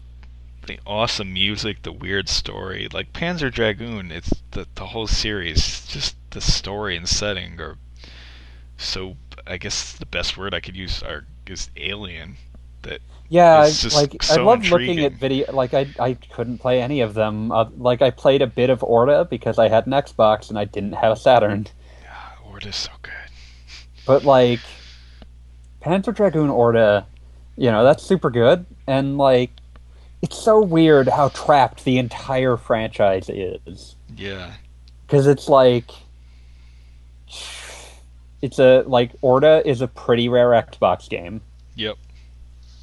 the awesome music, the weird story. Like Panzer Dragoon, it's the the whole series. Just the story and setting are so. I guess the best word I could use are is alien. That Yeah, I, like I so love looking at video. Like I, I couldn't play any of them. Uh, like I played a bit of Orta because I had an Xbox and I didn't have a Saturn. ah, Lord is so good. But like Panzer Dragoon Orta, you know that's super good. And like it's so weird how trapped the entire franchise is. Yeah, because it's like it's a like Orta is a pretty rare Xbox game. Yep.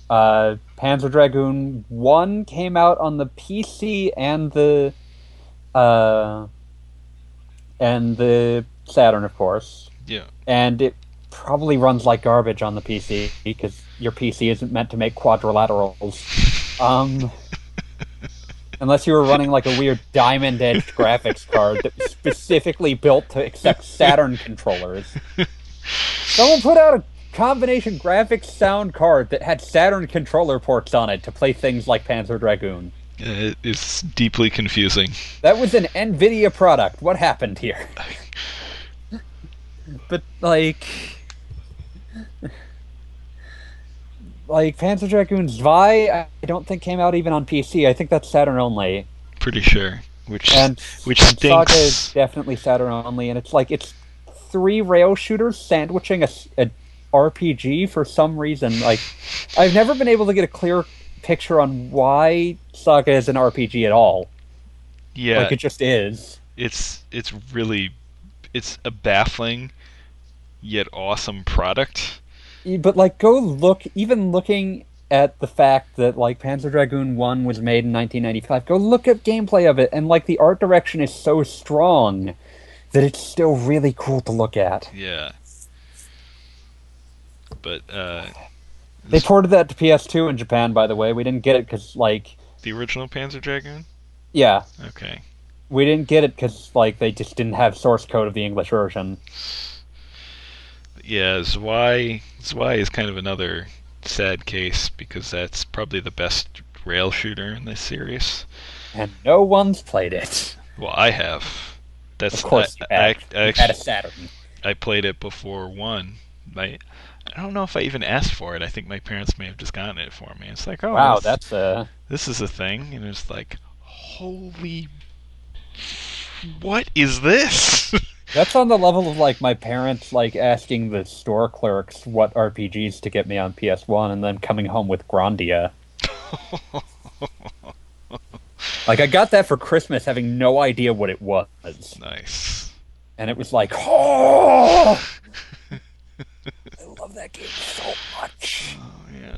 Uh, Panzer Dragoon One came out on the PC and the uh, and the Saturn, of course, yeah. and it probably runs like garbage on the PC because your PC isn't meant to make quadrilaterals. Um, unless you were running like a weird diamond edged graphics card that was specifically built to accept Saturn controllers. Someone put out a combination graphics sound card that had Saturn controller ports on it to play things like Panzer Dragoon. It is deeply confusing. That was an Nvidia product. What happened here? but like like Panzer Dragoon Zwei, I don't think came out even on PC. I think that's Saturn only. Pretty sure. Which And, which and Saga is definitely Saturn only, and it's like it's three rail shooters sandwiching a RPG for some reason. Like I've never been able to get a clear picture on why Saga is an RPG at all. Yeah, Like it just is. it's it's really it's a baffling yet awesome product. But like, go look. Even looking at the fact that like Panzer Dragoon One was made in 1995, go look at gameplay of it, and like the art direction is so strong that it's still really cool to look at. Yeah. But uh They ported that to PS2 in Japan, by the way. We didn't get it because like, the original Panzer Dragoon? yeah, Okay. we didn't get it because like they just didn't have source code of the English version. Yeah, Zwei Zwei is kind of another sad case because that's probably the best rail shooter in this series. And no one's played it. Well, I have. That's Of course, I, I, I, you had a Saturn. I played it before one. My I don't know if I even asked for it. I think my parents may have just gotten it for me. It's like, oh, Wow, this, that's a this is a thing, and it's like, holy, what is this? that's on the level of like my parents like asking the store clerks what RPGs to get me on PS1, and then coming home with Grandia. Like I got that for Christmas, having no idea what it was, nice. and it was like, oh, I love that game so much. Oh, yeah.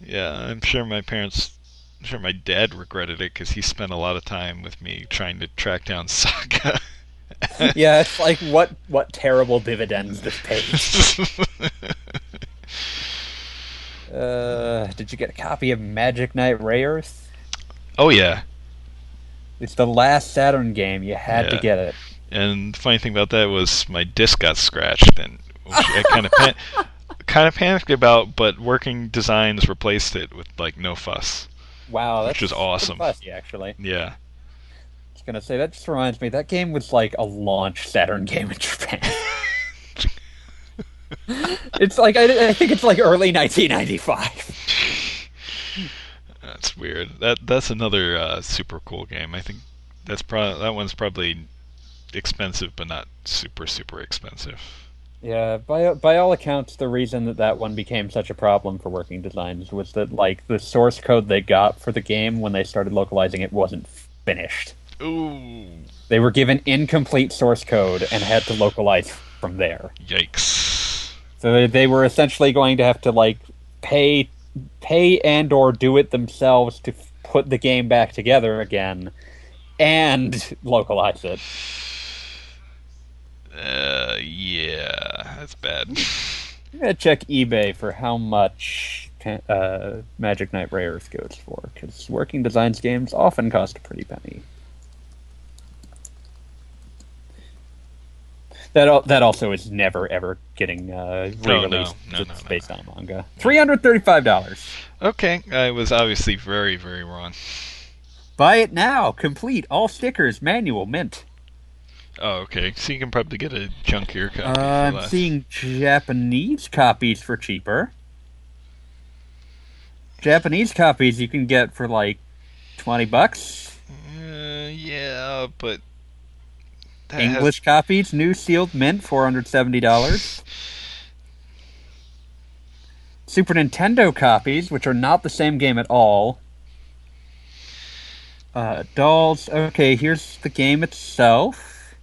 Yeah, I'm sure my parents. I'm sure my dad regretted it because he spent a lot of time with me trying to track down Saga. Yeah, it's like what what terrible dividends this pays. Uh, did you get a copy of Magic Knight Rayearth? oh yeah, It's the last Saturn game. You had to get it. and the funny thing about that was my disc got scratched, and I kind of pan- kind of panicked about, but Working Designs replaced it with like no fuss. Wow, that's Which is awesome. Fussy, actually. Yeah, gonna say that just reminds me that game was like a launch Saturn game in Japan. it's like I, I think it's like early 1995. that's weird. That that's another uh, super cool game. I think that's probably that one's probably expensive, but not super super expensive. Yeah, by by all accounts, the reason that that one became such a problem for working designs was that like the source code they got for the game when they started localizing it wasn't finished. Ooh, They were given incomplete source code and had to localize from there. yikes! So they, they were essentially going to have to like pay pay and or do it themselves to f- put the game back together again and localize it. Uh, yeah, that's bad. I'm gonna check eBay for how much uh, Magic Knight Rayearth goes for, because working designs games often cost a pretty penny. That that also is never ever getting uh, No, no, re-released. no, it's no, no, based on a manga. Three hundred thirty-five dollars. Okay, I was obviously very, very wrong. Buy it now, complete, all stickers, manual, mint. Oh, okay. So you can probably get a chunkier copy. Uh, for I'm less. seeing Japanese copies for cheaper. Japanese copies you can get for like twenty bucks. Uh, yeah, but that has- English copies, new sealed mint, four hundred seventy dollars. Super Nintendo copies, which are not the same game at all. Uh, dolls. Okay, here's the game itself.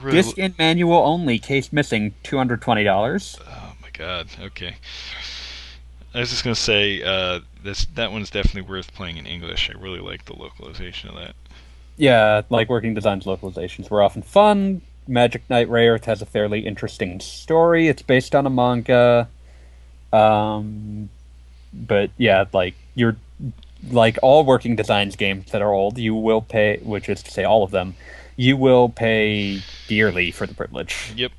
Really- Disc in manual only, case missing, two hundred twenty dollars. Oh my god. Okay. I was just gonna say uh, this that one's definitely worth playing in English. I really like the localization of that. Yeah, like working designs localizations were often fun. Magic Knight Rayearth has a fairly interesting story. It's based on a manga. Um, but yeah, like you're like all working designs games that are old, you will pay, which is to say all of them, you will pay dearly for the privilege. Yep.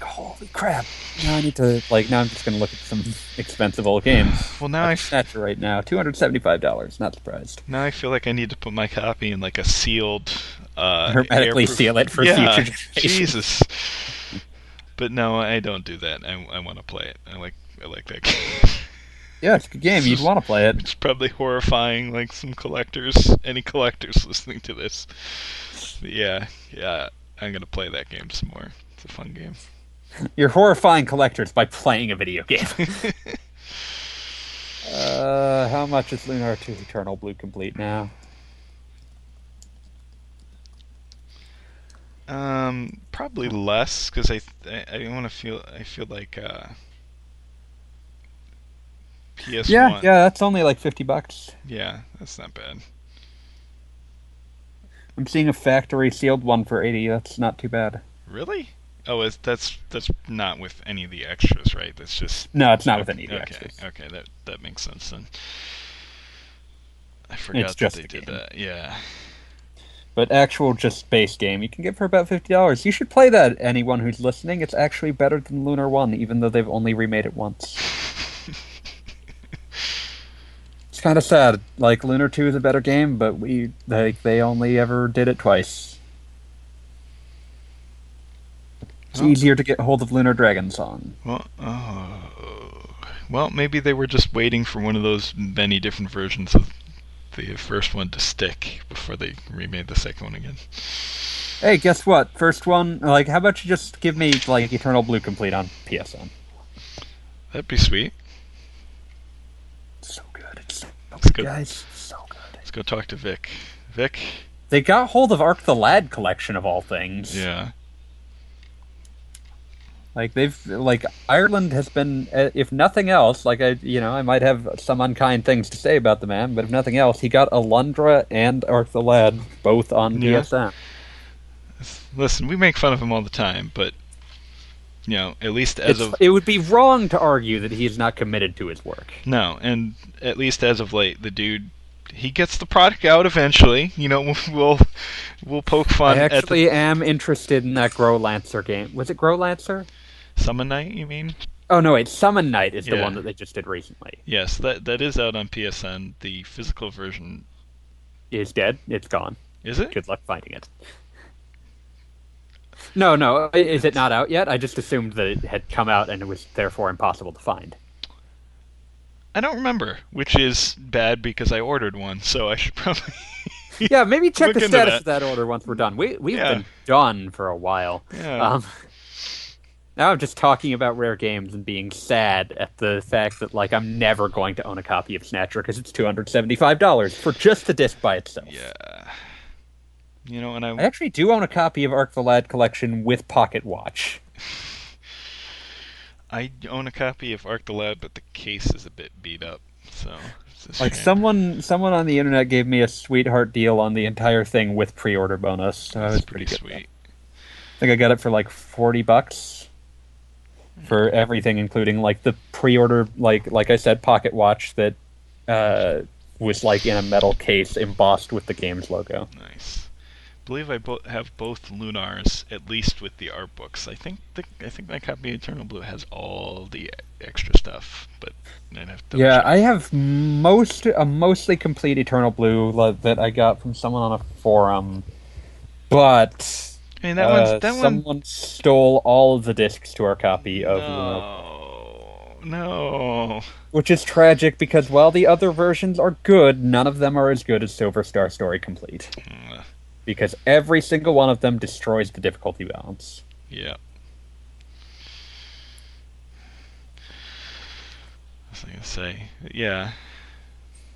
Like holy crap! Now I need to like now I'm just gonna look at some expensive old games. Well, now I Like f- right now, two hundred seventy-five dollars. Not surprised. now I feel like I need to put my copy in like a sealed. Uh, Hermetically airproof- seal it for yeah, future generations. Jesus. But no, I don't do that. I, I want to play it. I like I like that game. Yeah, it's a good game. You'd want to play it. It's probably horrifying, like some collectors, any collectors listening to this. But yeah, yeah, I'm gonna play that game some more. It's a fun game. You're horrifying collectors by playing a video game. uh, how much is Lunar 2 Eternal Blue complete now? Um, probably less because I I, I want to feel I feel like uh, PS1. Yeah, yeah, that's only like 50 bucks. yeah, that's not bad. I'm seeing a factory sealed one for 80. That's not too bad. Really? Oh, it's, that's that's not with any of the extras, right? That's just No, it's not with any of the okay. extras. Okay, that that makes sense then. I forgot that just they did game. that. Yeah. But actual just base game, you can get for about $50. You should play that, anyone who's listening. It's actually better than Lunar 1, even though they've only remade it once. It's kind of sad. Like Lunar Two is a better game, but we like they only ever did it twice. It's Oh. easier to get hold of Lunar Dragon Song. Well, oh, well, maybe they were just waiting for one of those many different versions of the first one to stick before they remade the second one again. Hey, guess what? First one, like, how about you just give me like Eternal Blue complete on PSN? That'd be sweet. So good. It's so good, good. guys. So good. Let's go talk to Vic. Vic. They got hold of Arc the Lad collection of all things. Yeah. Like they've like Ireland has been, uh, if nothing else, like I, you know, I might have some unkind things to say about the man, but if nothing else, he got Alundra and Arc the Lad both on Yeah. Listen, we make fun of him all the time, but you know, at least as It's, of it would be wrong to argue that he is not committed to his work. no, and at least as of late, the dude he gets the product out eventually. You know, we'll we'll poke fun I at actually am interested in that Growlanser game. Was it Growlanser? Summon Night. You mean? Oh no, wait, Summon Night is the one that they just did recently. Yes, that that is out on PSN. The physical version Is dead. It's gone. is it? Good luck finding it. No, no, is it not out yet? I just assumed that it had come out and it was therefore impossible to find. I don't remember, which is bad because I ordered one, so I should probably. Yeah, maybe check the status that. of that order once we're done. We we've Yeah. been done for a while. Yeah. Um, now I'm just talking about rare games and being sad at the fact that like I'm never going to own a copy of Snatcher because it's two hundred seventy five dollars for just the disc by itself. yeah. You know, and I I actually do own a copy of Arc the Lad collection with Pocket Watch. I own a copy of Arc the Lad, but the case is a bit beat up, so. Like shame. someone someone on the internet gave me a sweetheart deal on the entire thing with pre order bonus. So I was pretty, pretty good. sweet. I think I got it for like forty bucks for everything, including like the pre-order, like like I said, pocket watch that uh, was like in a metal case embossed with the game's logo. Nice. believe I bo- have both Lunars, at least with the art books. I think the, I think my copy of Eternal Blue has all the extra stuff, but I'd have to. Yeah, double-check. I have most a mostly complete Eternal Blue that I got from someone on a forum, but I mean that uh, one's that one. someone stole all of the discs to our copy of No, no. which is tragic because while the other versions are good, none of them are as good as Silver Star Story Complete Mm, because every single one of them destroys the difficulty balance. Yeah. I was gonna say, yeah.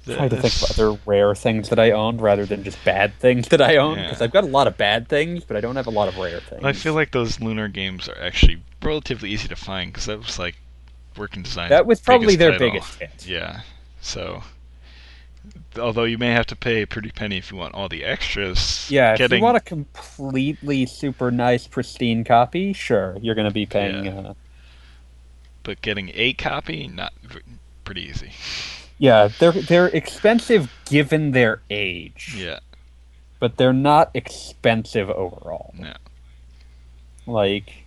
The- trying to think of other rare things that I owned rather than just bad things that I own Yeah. because I've got a lot of bad things, but I don't have a lot of rare things. I feel like those lunar games are actually relatively easy to find because that was like working design. that was probably their biggest hit. Yeah. So, although you may have to pay a pretty penny if you want all the extras. Yeah, getting if you want a completely super nice, pristine copy, sure, you're going to be paying. Yeah. Uh, but getting a copy not v- pretty easy. Yeah, they're they're expensive given their age, Yeah. but they're not expensive overall. No. Like,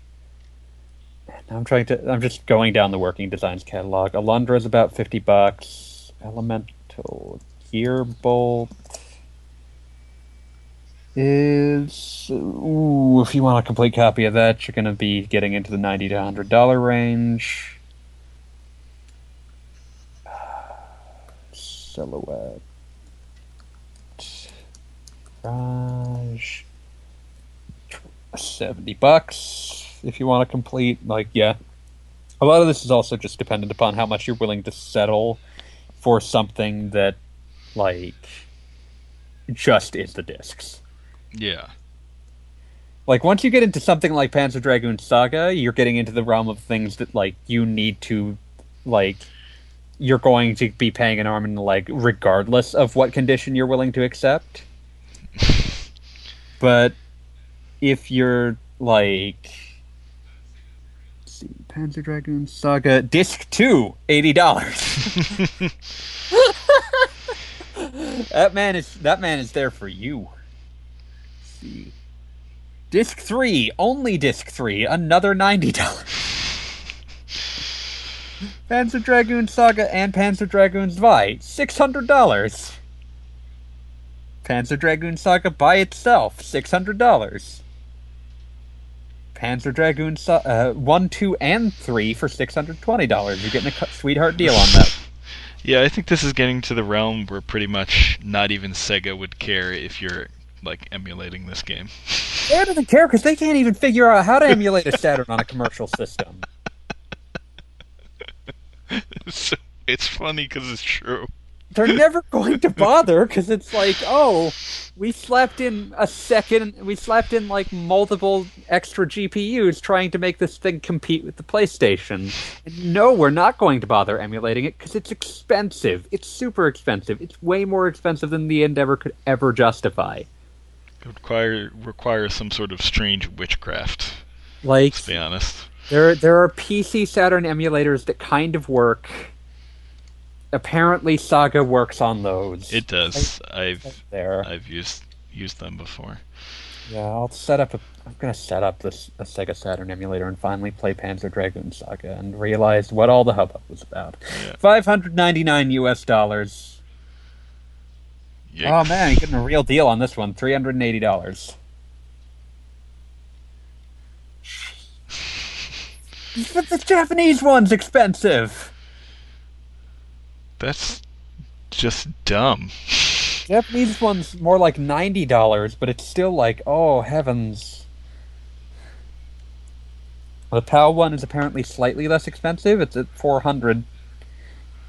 I'm trying to. I'm just going down the Working Designs catalog. Alundra is about fifty bucks. Elemental Gearbolt is ooh. If you want a complete copy of that, you're going to be getting into the ninety to hundred dollar range. Silhouette. Mirage. 70 bucks if you want to complete like yeah a lot of this is also just dependent upon how much you're willing to settle for something that like just is the discs Yeah. like once you get into something like panzer dragoon saga you're getting into the realm of things that like you need to like you're going to be paying an arm and a leg regardless of what condition you're willing to accept. But if you're like let's see panzer dragoon saga disc 2 $80 that man is that man is there for you. Let's see. Disc 3 only disc 3 another $90 panzer dragoon saga and panzer dragoon zwei $600 Panzer Dragoon Saga by itself, six hundred dollars. Panzer Dragoon Sa- uh, one, two, and three for six hundred twenty dollars. You're getting a sweetheart deal on that. Yeah, I think this is getting to the realm where pretty much not even Sega would care if you're like emulating this game. They doesn't care because they can't even figure out how to emulate a Saturn on a commercial system. so it's funny because it's true. They're never going to bother because it's like, oh, we slapped in a second, we slapped in like multiple extra GPUs trying to make this thing compete with the PlayStation. And no, we're not going to bother emulating it because it's expensive. It's super expensive. It's way more expensive than the Endeavor could ever justify. It require require some sort of strange witchcraft. Like, Let's be honest. There, there are PC Saturn emulators that kind of work. Apparently, Saga works on those. It does. I've there. I've used used them before. Yeah, I'll set up. A, I'm gonna set up this a Sega Saturn emulator and finally play Panzer Dragoon Saga and realize what all the hubbub was about. Yeah. Five hundred ninety nine U.S. dollars. Oh man, you're getting a real deal on this one. Three hundred and eighty dollars. But the Japanese one's expensive. That's just dumb. Japanese one's more like ninety dollars, but it's still like, oh heavens. The PAL one is apparently slightly less expensive. It's at four hundred.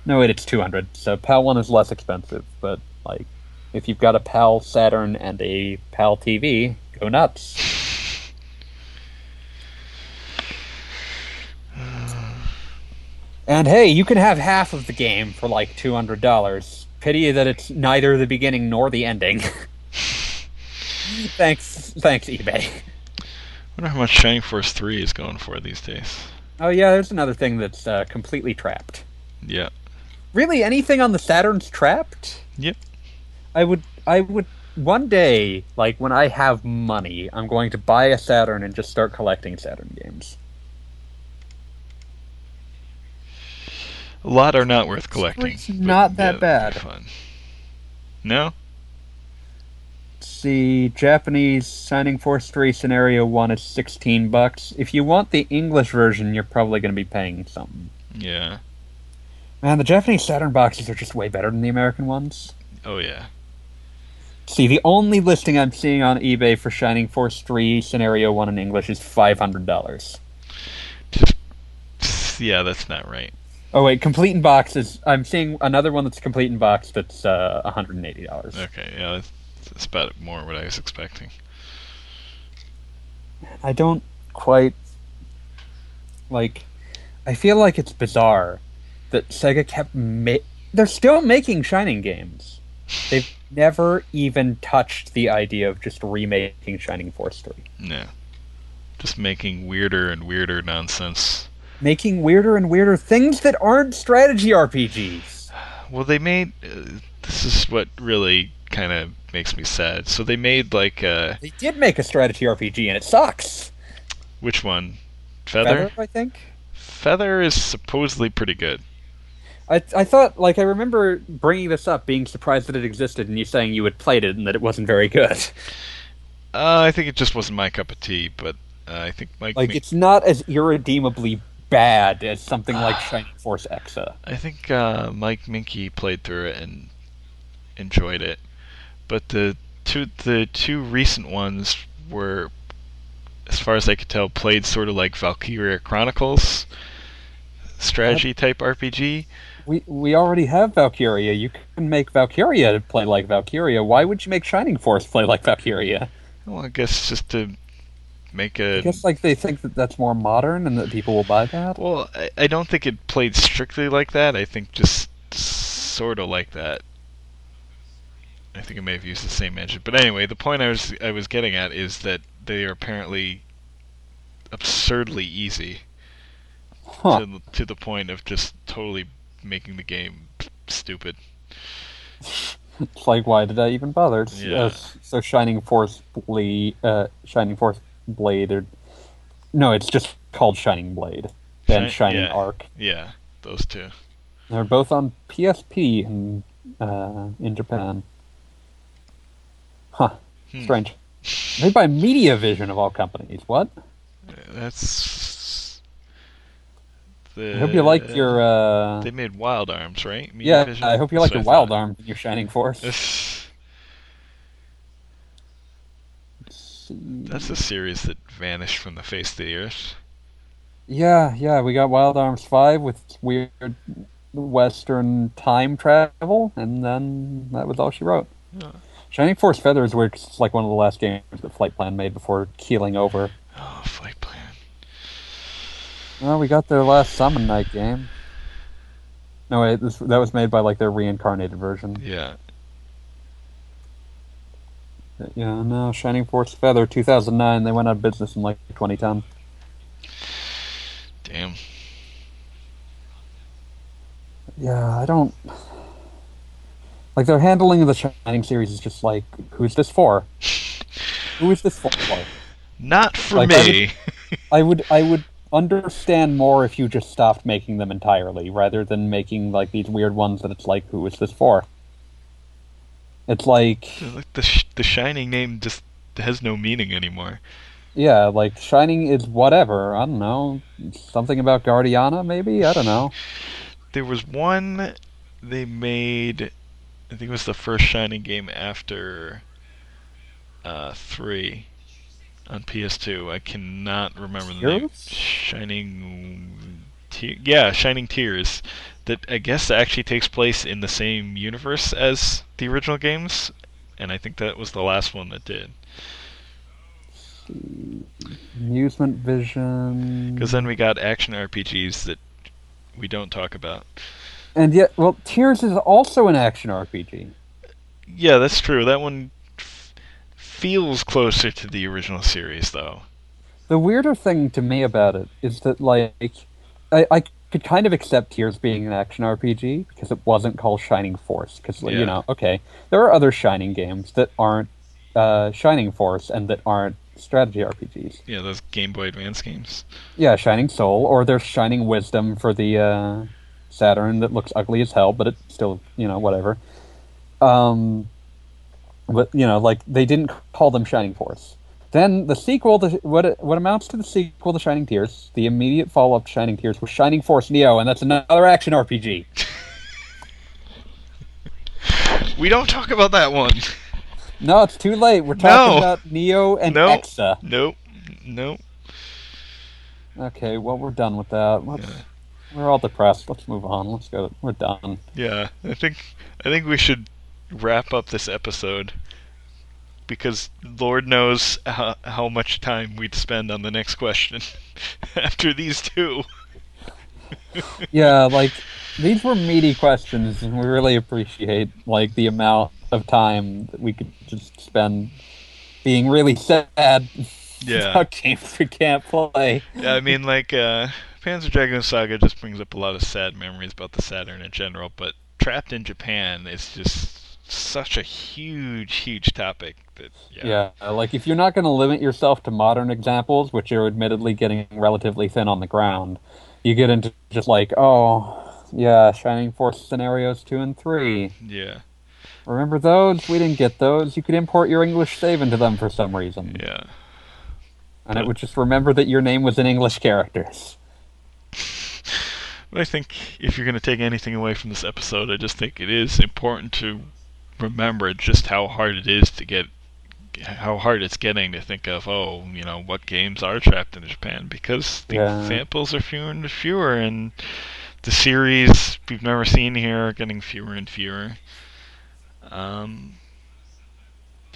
No, wait, it's two hundred. So PAL one is less expensive, but like, if you've got a PAL Saturn and a PAL TV, go nuts. And hey, you can have half of the game for like two hundred dollars. Pity that it's neither the beginning nor the ending. thanks, thanks, eBay. wonder how much Shining Force 3 is going for these days. Oh yeah, there's another thing that's uh, completely trapped. Yeah. Really, anything on the Saturn's trapped? Yep. I would, I would one day, like when I have money, I'm going to buy a Saturn and just start collecting Saturn games. A lot are not worth collecting. It's not that yeah, bad. Fun. No? See, Japanese Shining Force 3 Scenario 1 is 16 bucks. If you want the English version, you're probably going to be paying something. Yeah. Man, the Japanese Saturn boxes are just way better than the American ones. Oh yeah. See, the only listing I'm seeing on eBay for Shining Force 3 Scenario 1 in English is $500. Yeah, that's not right. Oh, wait, complete in box is. I'm seeing another one that's complete in box that's uh, $180. Okay, yeah, that's, that's about more what I was expecting. I don't quite like. I feel like it's bizarre that Sega kept ma- They're still making Shining games. They've never even touched the idea of just remaking Shining Force 3. Yeah. Just making weirder and weirder nonsense. Making weirder and weirder things that aren't strategy RPGs. Well, they made. Uh, this is what really kind of makes me sad. So they made like uh, They did make a strategy RPG and it sucks. which one? Feather. Feather, I think. Feather is supposedly pretty good. I, I thought, like, I remember bringing this up, being surprised that it existed, and you saying you had played it and that it wasn't very good. Uh, I think it just wasn't my cup of tea, but uh, I think Mike. Like, it's not as irredeemably bad as something like Shining Force Exa. I think uh, Mike Moehnke played through it and enjoyed it, but the two the two recent ones were, as far as I could tell, played sort of like Valkyria Chronicles strategy type RPG. We we already have Valkyria. You can make Valkyria play like Valkyria. Why would you make Shining Force play like Valkyria? Well, I guess just to make a I guess like they think that that's more modern and that people will buy that. Well, I, I don't think it played strictly like that. I think just sort of like that. I think I may have used the same engine, but anyway, the point I was I was getting at is that they are apparently absurdly easy Huh. to the- to the point of just totally making the game stupid. It's like, why did I even bother? Yeah. uh, so Shining Force uh, Shining Force Blade, or no, it's just called Shining Blade and Shi- Shining yeah. Arc. Yeah, those two. They're both on PSP in uh, in Japan. Huh. Hmm. Strange. Made by Mediavision of all companies. What? That's. The, I hope you like your. Uh, They made Wild Arms, right? yeah, Mediavision? I hope you like That's your Wild. Arm, your Shining Force. That's a series that vanished from the face of the earth. Yeah, yeah, we got Wild Arms 5 with weird Western time travel, and then that was all she wrote. Yeah. Shining Force Feathers was like one of the last games that Flight Plan made before keeling over. Oh, Flight Plan. Well, we got their last Summon Night game. No, wait, this, that was made by like their reincarnated version. Yeah. Yeah, no, uh, Shining Force Feather 2009. They went out of business in like 2010. Damn. Yeah, I don't. Like their handling of the Shining series is just like, who's this for? Who is this for? Not for Like, I me. I would I would understand more if you just stopped making them entirely, rather than making like these weird ones that it's like, who is this for? It's like, like the sh- the Shining name just has no meaning anymore. yeah, like Shining is whatever. I don't know, something about Guardiana, maybe. I don't know. There was one they made. I think it was the first Shining game after uh, three on PS2. I cannot remember the name. Shining. Te- yeah, Shining Tears. That I guess actually takes place in the same universe as the original games, and I think that was the last one that did. Amusement Vision. Because then we got action RPGs that we don't talk about. And yet, well, Tears is also an action RPG. Yeah, that's true. That one f- feels closer to the original series, though. The weirder thing to me about it is that, like, I, I could kind of accept Tears being an action RPG because it wasn't called Shining Force. Because Yeah. you know, okay, there are other Shining games that aren't uh, Shining Force and that aren't strategy RPGs. Yeah, those Game Boy Advance games. Yeah, Shining Soul, or there's Shining Wisdom for the uh, Saturn that looks ugly as hell, but it's still, you know, whatever. Um, but you know, like they didn't call them Shining Force. Then the sequel, to, what what amounts to the sequel to Shining Tears, the immediate follow up to Shining Tears was Shining Force Neo, and that's another action RPG. We don't talk about that one. No, it's too late. We're talking No. about Neo and No. Exa. Nope. Nope. Okay, well we're done with that. Let's, We're all depressed. Let's move on. Let's go. We're done. Yeah, I think I think we should wrap up this episode because Lord knows how, how much time we'd spend on the next question after these two. yeah, like these were meaty questions, and we really appreciate like the amount of time that we could just spend being really sad Yeah. about games we can't play. Yeah, I mean, like, uh, Panzer Dragoon Saga just brings up a lot of sad memories about the Saturn in general, but Trapped in Japan is just such a huge, huge topic that, yeah. Yeah, like if you're not going to limit yourself to modern examples, which are admittedly getting relatively thin on the ground, you get into just like, oh, yeah, Shining Force scenarios two and three. Yeah, Remember those? We didn't get those. You could import your English save into them for some reason. yeah. And it would just remember that your name was in English characters. But I think if you're going to take anything away from this episode, I just think it is important to remember just how hard it is to get, how hard it's getting to think of, oh, you know, what games are trapped in Japan because the Yeah. examples are fewer and fewer, and the series we've never seen here are getting fewer and fewer. Um.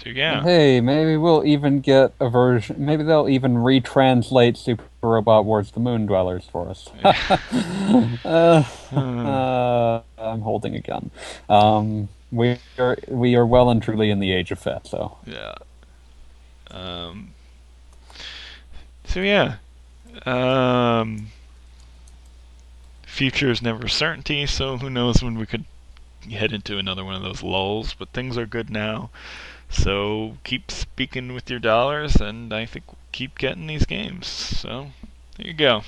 So yeah. Hey, maybe we'll even get a version. Maybe they'll even retranslate Super Robot Wars: The Moon Dwellers for us. uh, uh, I'm holding a gun. Um, we are we are well and truly in the age of fat. So Yeah. Um. So yeah. Um. Future is never certainty, so who knows when we could head into another one of those lulls. But things are good now, so keep speaking with your dollars, and I think keep getting these games. So there you go.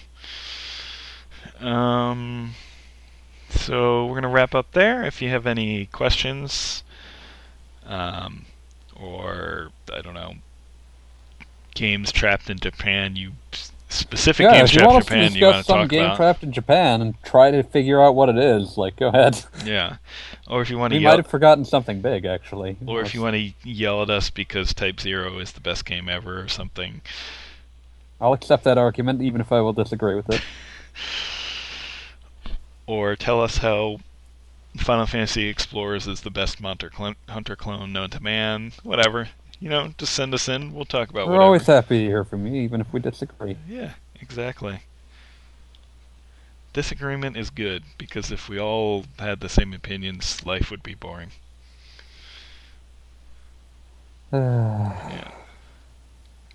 Um. So we're gonna wrap up there. If you have any questions, um, or I don't know, games trapped in Japan, you specific yeah, games trapped in to Japan you want to some talk game about, trapped in Japan and try to figure out what it is, like go ahead. yeah, or if you want to We yell, might have forgotten something big, actually. or if you want to yell at us because Type Zero is the best game ever or something. I'll accept that argument, even if I will disagree with it. or tell us how Final Fantasy Explorers is the best Monster clone, Hunter clone known to man. Whatever, you know, just send us in. We'll talk about We're whatever. always happy to hear from you, even if we disagree. Yeah, exactly. Disagreement is good because if we all had the same opinions, life would be boring. Yeah.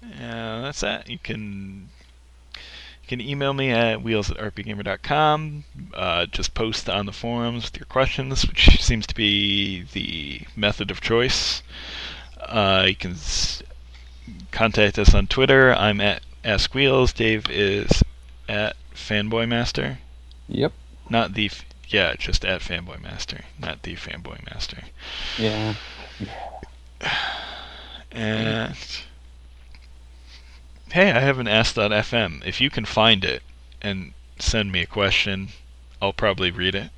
Yeah, that's that. You can can email me at wheels at rpgamer.com. Uh, just post on the forums with your questions, which seems to be the method of choice. Uh, you can s- contact us on Twitter. I'm at Ask Wheels. Dave is at Fanboy Master. Yep. Not the f- yeah, just at Fanboy Master, not the Fanboy Master. Yeah. And hey, I have an Ask.fm. If you can find it and send me a question, I'll probably read it.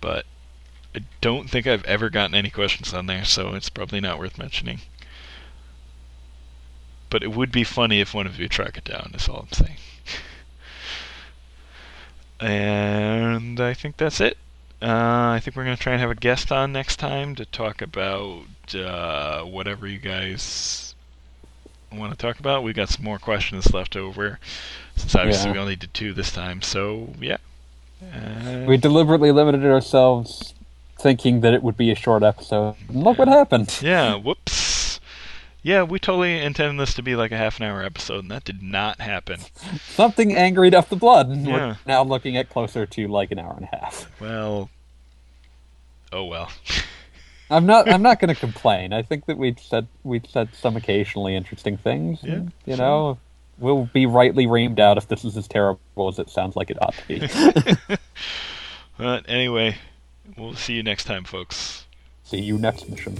But I don't think I've ever gotten any questions on there, so it's probably not worth mentioning. But it would be funny if one of you track it down, is all I'm saying. and I think that's it. Uh, I think we're going to try and have a guest on next time to talk about uh, whatever you guys want to talk about. We've got some more questions left over, since obviously Yeah. we only did two this time. So yeah, uh, We deliberately limited ourselves thinking that it would be a short episode. And look what happened. yeah. Whoops. Yeah, we totally intended this to be like a half an hour episode, and that did not happen. Something angry up the blood. Yeah. We're now looking at closer to like an hour and a half. Well, oh well. I'm not. I'm not going to complain. I think that we'd said we'd said some occasionally interesting things. Yeah, and, you sure. know, we'll be rightly reamed out if this is as terrible as it sounds like it ought to be. but anyway, we'll see you next time, folks. See you next mission.